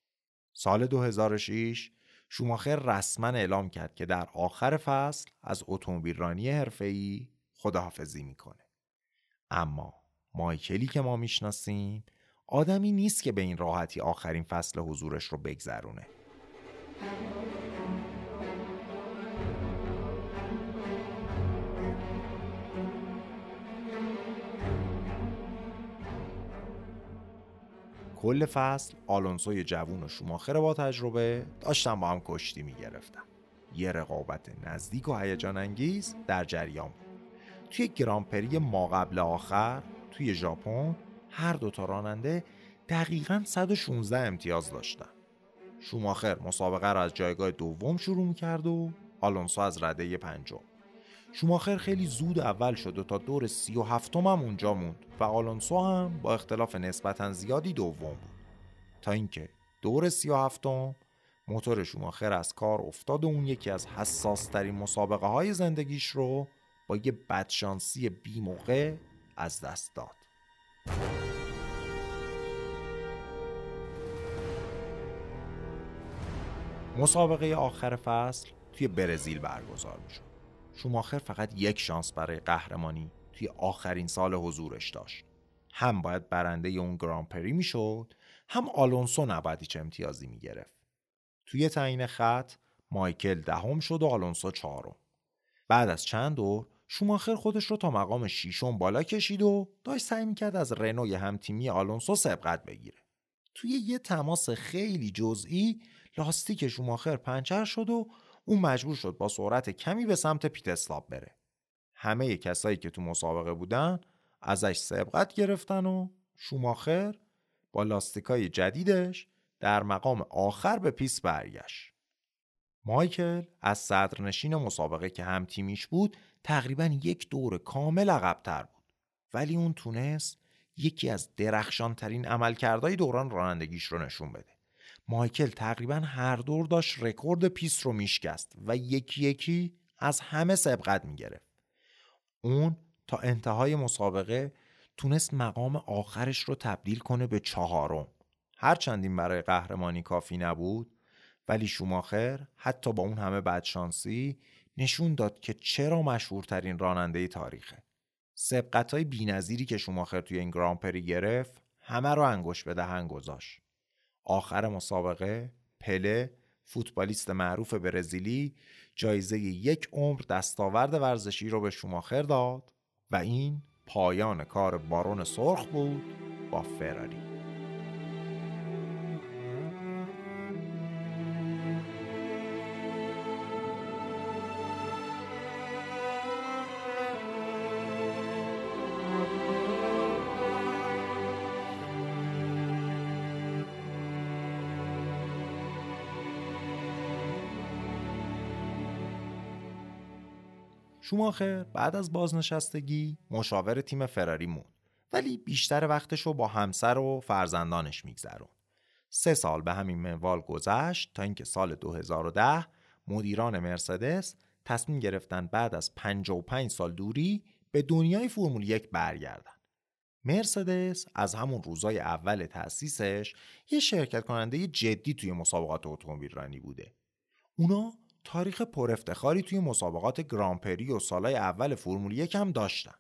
سال 2006 شوماخر رسما اعلام کرد که در آخر فصل از اتومبیل رانی حرفه‌ای خداحافظی می‌کنه. اما مایکلی که ما می‌شناسیم آدمی نیست که به این راحتی آخرین فصل حضورش رو بگذرونه. کل فصل آلونسوی جوون و شوماخر با تجربه داشتن با هم کشتی می‌گرفتن یه رقابت نزدیک و هیجان انگیز در جریان بود. توی گرانپری ما قبل آخر توی ژاپن هر دو تا راننده دقیقا 116 امتیاز داشتن. شوماخر مسابقه را از جایگاه دوم شروع می‌کرد و آلونسو از رده پنجم. شوماخر خیلی زود اول شد و تا دور سی و هفتم هم اونجا موند و آلونسو هم با اختلاف نسبتا زیادی دوم بود. تا اینکه دور سی و هفتم موتور شوماخر از کار افتاد و اون یکی از حساس ترین مسابقه های زندگیش رو با یه بدشانسی بی موقع از دست داد. مسابقه آخر فصل توی برزیل برگزار می‌شد. شوماخر فقط یک شانس برای قهرمانی توی آخرین سال حضورش داشت. هم باید برنده اون گرانپری می‌شد هم آلونسو نباید هیچ امتیازی می‌گرفت. توی تعیین خط مایکل دهم شد و آلونسو چهارم. بعد از چند دور شوماخر خودش رو تا مقام شیشم بالا کشید و داشت سعی می‌کرد از رنوی همتیمی آلونسو سبقت بگیره. توی یه تماس خیلی جزئی لاستیک شوماخر پنچر شد و اون مجبور شد با سرعت کمی به سمت پیت استاپ بره. همه کسایی که تو مسابقه بودن ازش سبقت گرفتن و شوماخر با لاستیکای جدیدش در مقام آخر به پیست برگشت. مایکل از صدرنشین مسابقه که هم تیمیش بود تقریبا یک دور کامل عقبتر بود. ولی اون تونست یکی از درخشانترین عملکردهای دوران رانندگیش رو نشون بده. مایکل تقریبا هر دور داشت رکورد پیست رو میشکست و یکی یکی از همه سبقت می‌گرفت. اون تا انتهای مسابقه تونست مقام آخرش رو تبدیل کنه به چهارم. هرچند این برای قهرمانی کافی نبود ولی شوماخر حتی با اون همه بدشانسی نشون داد که چرا مشهورترین راننده تاریخه. سبقت های بی که شوماخر توی این گرانپری گرفت همه رو انگوش به دهن گذاشت. آخر مسابقه پله فوتبالیست معروف برزیلی جایزه یک عمر دستاورد ورزشی رو به شوماخر داد و این پایان کار بارون سرخ بود با فراری. شوماخر بعد از بازنشستگی مشاور تیم فراری موند ولی بیشتر وقتش رو با همسر و فرزندانش میگذرون. سه سال به همین منوال گذشت تا اینکه سال 2010 مدیران مرسدس تصمیم گرفتن بعد از 55 سال دوری به دنیای فرمول یک برگردن. مرسدس از همون روزای اول تأسیسش یه شرکت کننده جدی توی مسابقات اتومبیل رانی بوده. اونا تاریخ پر افتخاری توی مسابقات گرانپری و سالای اول فرمول یک هم داشتن.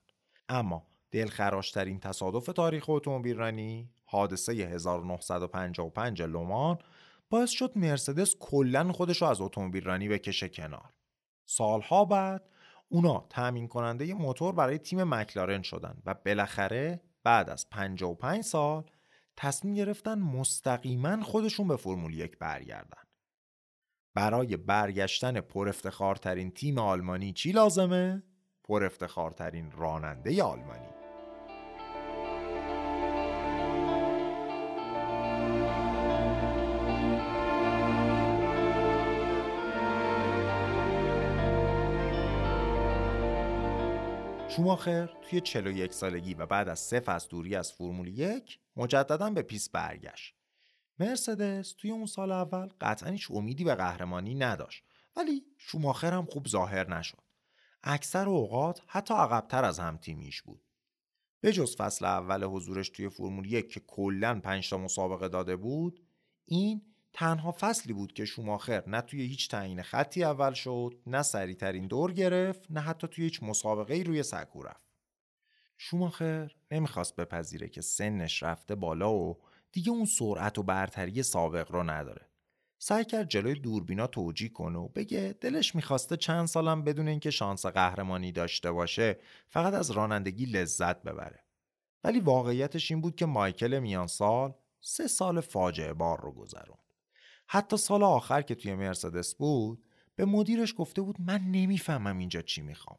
اما دلخراشترین تصادف تاریخ اتومبیل رانی حادثه 1955 لومان باعث شد مرسدس کلا خودش رو از اتومبیل رانی بکشه کنار. سالها بعد اونا تأمین کننده موتور برای تیم مکلارن شدن و بالاخره بعد از 55 سال تصمیم گرفتن مستقیما خودشون به فرمول یک برگردن. برای برگشتن پر افتخارترین تیم آلمانی چی لازمه؟ پر افتخارترین راننده آلمانی شوماخر توی 41 سالگی و بعد از سه فصل دوری از فرمول یک مجددا به پیست برگشت مرسدس توی اون سال اول قطعا هیچ امیدی به قهرمانی نداشت. ولی شوماخر هم خوب ظاهر نشد. اکثر اوقات حتی عقبتر از هم تیمیش بود. به جز فصل اول حضورش توی فرمول یک که کلا 5 تا مسابقه داده بود این تنها فصلی بود که شوماخر نه توی هیچ تعیین خطی اول شد نه سریعترین دور گرفت نه حتی توی هیچ مسابقه روی سکو رفت. شوماخر نمی‌خواست بپذیره که سنش رفته بالا و دیگه اون سرعت و برتری سابق رو نداره. سعی کرد جلوی دوربینا توجیه کنه و بگه دلش می‌خواسته چند سالم بدون اینکه شانس قهرمانی داشته باشه فقط از رانندگی لذت ببره. ولی واقعیتش این بود که مایکل میان سال سه سال فاجعه بار رو گذروند. حتی سال آخر که توی مرسدس بود به مدیرش گفته بود من نمی‌فهمم اینجا چی می‌خوام.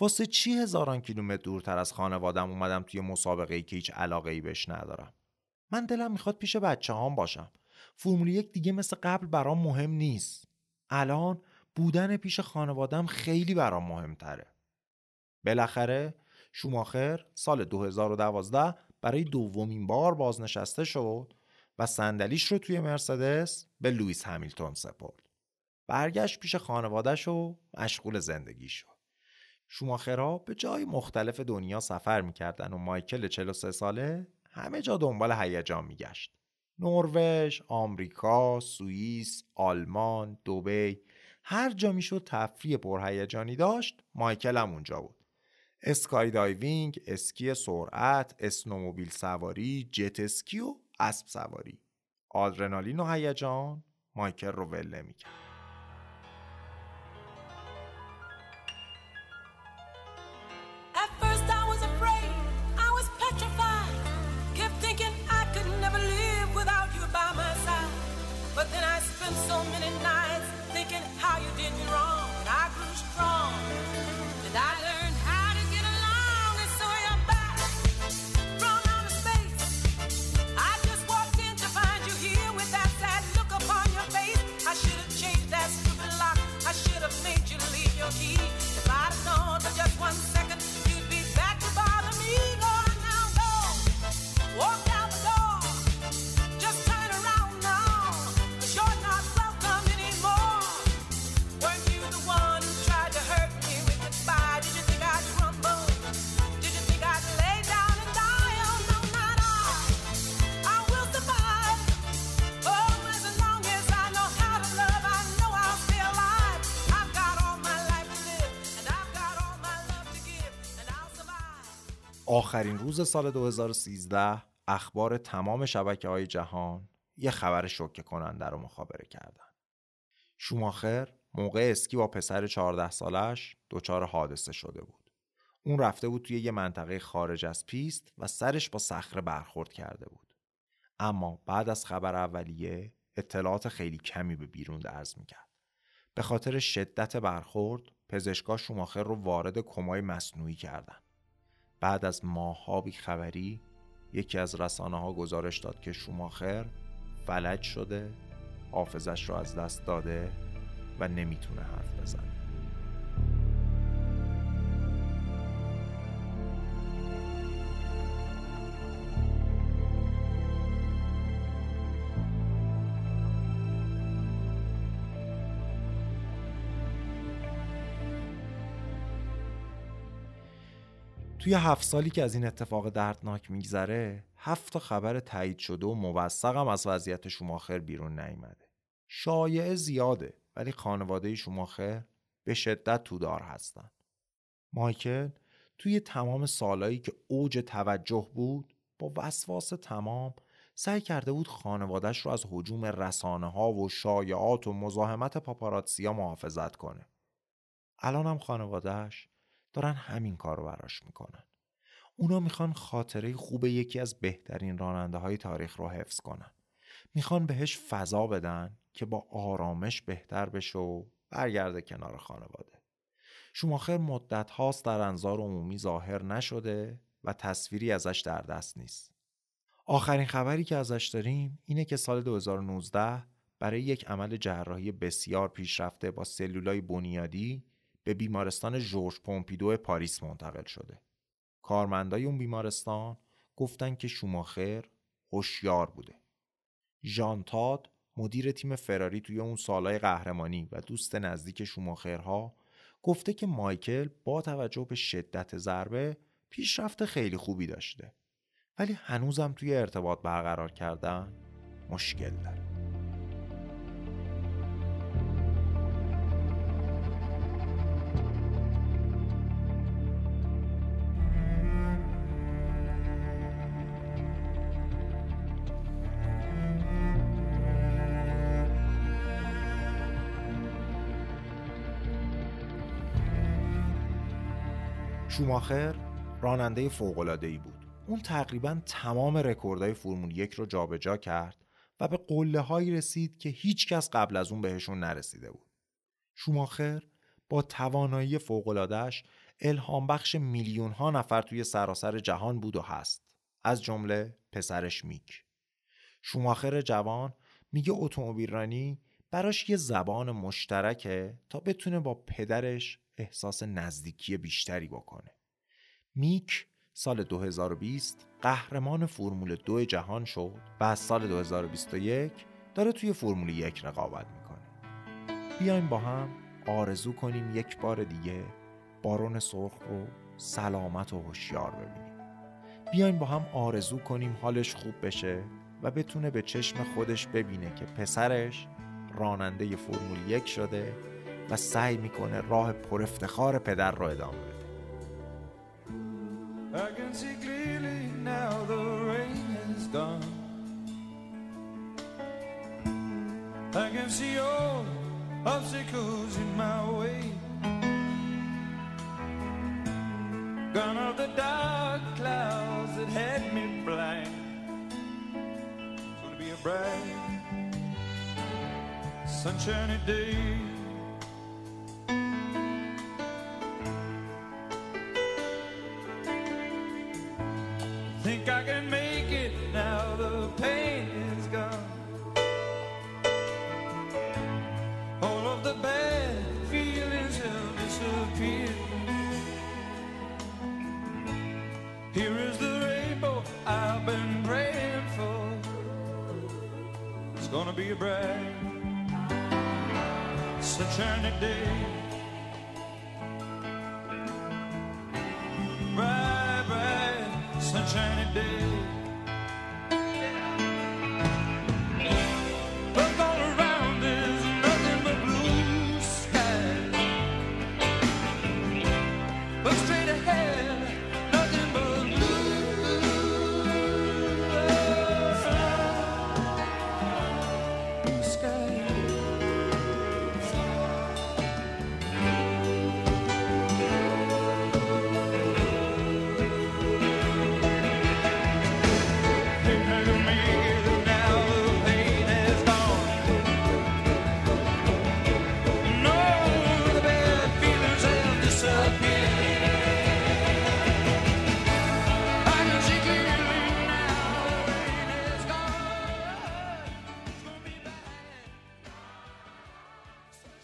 واسه چی هزاران کیلومتر دورتر از خانوادم اومدم توی مسابقه ای که هیچ علاقه ای بهش ندارم؟ من دلم می‌خواد پیش بچه هام باشم. فرمول یک دیگه مثل قبل برام مهم نیست. الان بودن پیش خانوادم خیلی برام مهمتره. بالاخره شوماخر سال 2012 برای دومین بار بازنشسته شد و صندلیش رو توی مرسدس به لوئیس همیلتون سپرد. برگشت پیش خانوادهش و مشغول زندگی شد. شوماخرها به جای مختلف دنیا سفر می‌کردن و مایکل 43 ساله همه جا دنبال هیجان میگشت. نروژ، آمریکا، سوئیس، آلمان، دبی هر جا می‌شد تفریح پرهیجانی داشت مایکل هم اونجا بود. skydiving، اسکی سرعت، snowmobile سواری، جت اسکی و اسب سواری. آدرنالین و هیجان مایکل رو ول نمی‌کرد. آخرین روز سال 2013 اخبار تمام شبکه های جهان یه خبر شوکه کننده رو مخابره کردن. شوماخر موقع اسکی با پسر 14 سالش دچار حادثه شده بود. اون رفته بود توی یه منطقه خارج از پیست و سرش با صخره برخورد کرده بود. اما بعد از خبر اولیه اطلاعات خیلی کمی به بیرون درز می‌کرد. به خاطر شدت برخورد پزشکا شوماخر رو وارد کمای مصنوعی کردند. بعد از ماهها خبری یکی از رسانه ها گزارش داد که شوماخر فلج شده حافظش را از دست داده و نمی‌تونه حرف بزنه. توی هفت سالی که از این اتفاق دردناک میگذره هفت خبر تایید شده و موثقم از وضعیت شماخر بیرون نیامده شایعه زیاده ولی خانواده شماخر به شدت تودار هستن. مایکل توی تمام سالایی که اوج توجه بود با وسواس تمام سعی کرده بود خانوادش رو از حجوم رسانه ها و شایعات و مزاحمت پاپاراتسیا محافظت کنه. الان هم خانوادهش دارن همین کار رو براش می‌کنن. اونا می‌خوان خاطره خوب یکی از بهترین راننده های تاریخ رو حفظ کنن. می‌خوان بهش فضا بدن که با آرامش بهتر بشه و برگرده کنار خانواده. شماخر مدت هاست در انظار عمومی ظاهر نشده و تصویری ازش در دست نیست. آخرین خبری که ازش داریم اینه که سال 2019 برای یک عمل جراحی بسیار پیشرفته با سلولای بنیادی به بیمارستان ژورژ پومپیدو پاریس منتقل شده. کارمندای اون بیمارستان گفتن که شوماخر هوشیار بوده. ژان تاد مدیر تیم فراری توی اون سالهای قهرمانی و دوست نزدیک شوماخرها گفته که مایکل با توجه به شدت ضربه پیشرفت خیلی خوبی داشته ولی هنوزم توی ارتباط برقرار کردن مشکل داره شوماخر راننده فوق‌العاده‌ای بود. اون تقریبا تمام رکوردهای فرمول یک رو جابجا کرد و به قله هایی رسید که هیچ کس قبل از اون بهشون نرسیده بود. شوماخر با توانایی فوق‌العاده‌اش الهام بخش میلیون ها نفر توی سراسر جهان بود و هست. از جمله پسرش میک. شوماخر جوان میگه اتومبیل رانی براش یه زبان مشترکه تا بتونه با پدرش احساس نزدیکی بیشتری بکنه. میک سال 2020 قهرمان فرمول دو جهان شد و از سال 2021 داره توی فرمول یک رقابت می‌کنه. بیایم با هم آرزو کنیم یک بار دیگه بارون سرخ رو سلامت و هوشیار ببینیم. بیایم با هم آرزو کنیم حالش خوب بشه و بتونه به چشم خودش ببینه که پسرش راننده فرمول یک شده و سعی می‌کنه راه پر افتخار پدر رو ادامه بده I can see clearly now the rain is gone I can see all obstacles in my way Gone are the dark clouds that had me blind It's gonna be a bright sunshiny day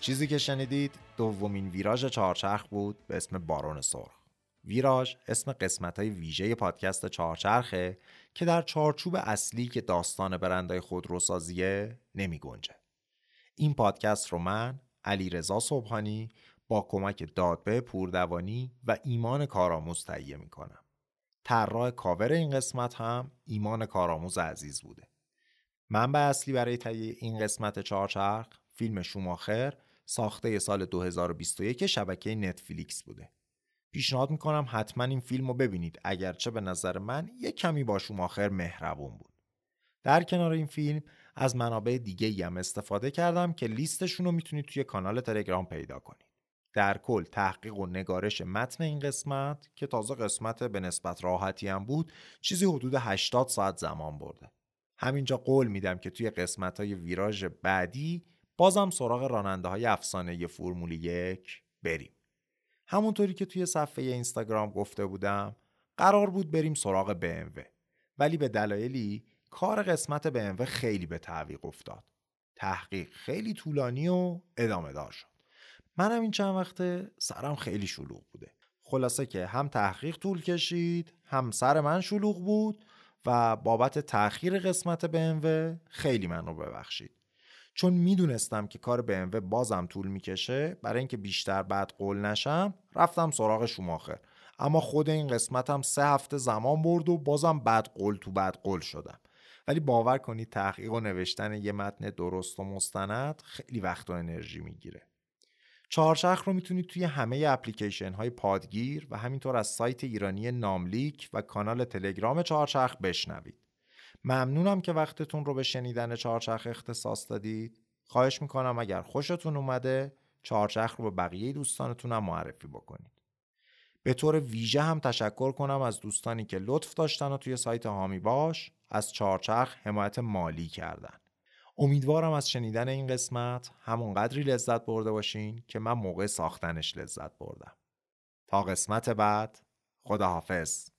چیزی که شنیدید دومین ویراژ چهارچرخ بود به اسم بارون سرخ. ویراژ اسم قسمت های ویژه پادکست چهارچرخه که در چارچوب اصلی که داستان برندهای خودروسازیه نمی گنجه. این پادکست رو من علی رضا صبحانی با کمک دادبه پوردوانی و ایمان کارآموز تهیه می کنم. طراح کاور این قسمت هم ایمان کارآموز عزیز بوده. منبع اصلی برای تهیه این قسمت چهارچرخ فیلم شوماخر ساخته سال 2021 شبکه نتفلیکس بوده. پیشنهاد می‌کنم حتما این فیلم رو ببینید اگرچه به نظر من یه کمی با شوماخر مهربون بود. در کنار این فیلم از منابع دیگه هم استفاده کردم که لیستشون رو می‌تونید توی کانال تلگرام پیدا کنید. در کل تحقیق و نگارش متن این قسمت که تازه قسمت به نسبت راحتی هم بود چیزی حدود 80 ساعت زمان برده. همینجا قول میدم که توی قسمت های ویراژ بعدی بازم سراغ راننده های افسانه فرمول یک بریم. همونطوری که توی صفحه اینستاگرام گفته بودم قرار بود بریم سراغ BMW ولی به دلایلی کار قسمت BMW خیلی به تعویق افتاد. تحقیق خیلی طولانی و ادامه دار شد. منم این چند وقته سرم خیلی شلوغ بوده. خلاصه که هم تحقیق طول کشید هم سر من شلوغ بود و بابت تأخیر قسمت BMW خیلی من رو ببخشید. چون می‌دونستم که کار BMW بازم طول می‌کشه برای اینکه بیشتر بعد قول نشم رفتم سراغ شوماخر. اما خود این قسمتم سه هفته زمان برد و بازم بعد قول تو بعد قول شدم. ولی باور کنید تحقیق و نوشتن یه متن درست و مستند خیلی وقت و انرژی می‌گیره. چهارچرخ رو می‌تونید توی همه اپلیکیشن های پادگیر و همینطور از سایت ایرانی ناملیک و کانال تلگرام چهارچرخ بشنوید. ممنونم که وقتتون رو به شنیدن چهارچرخ اختصاص دادید. خواهش می‌کنم اگر خوشتون اومده چهارچرخ رو به بقیه دوستانتون معرفی بکنید. به طور ویژه هم تشکر کنم از دوستانی که لطف داشتن و توی سایت هامی باش از چهارچرخ حمایت مالی کردن. امیدوارم از شنیدن این قسمت همون قدری لذت برده باشین که من موقع ساختنش لذت بردم. تا قسمت بعد خداحافظ.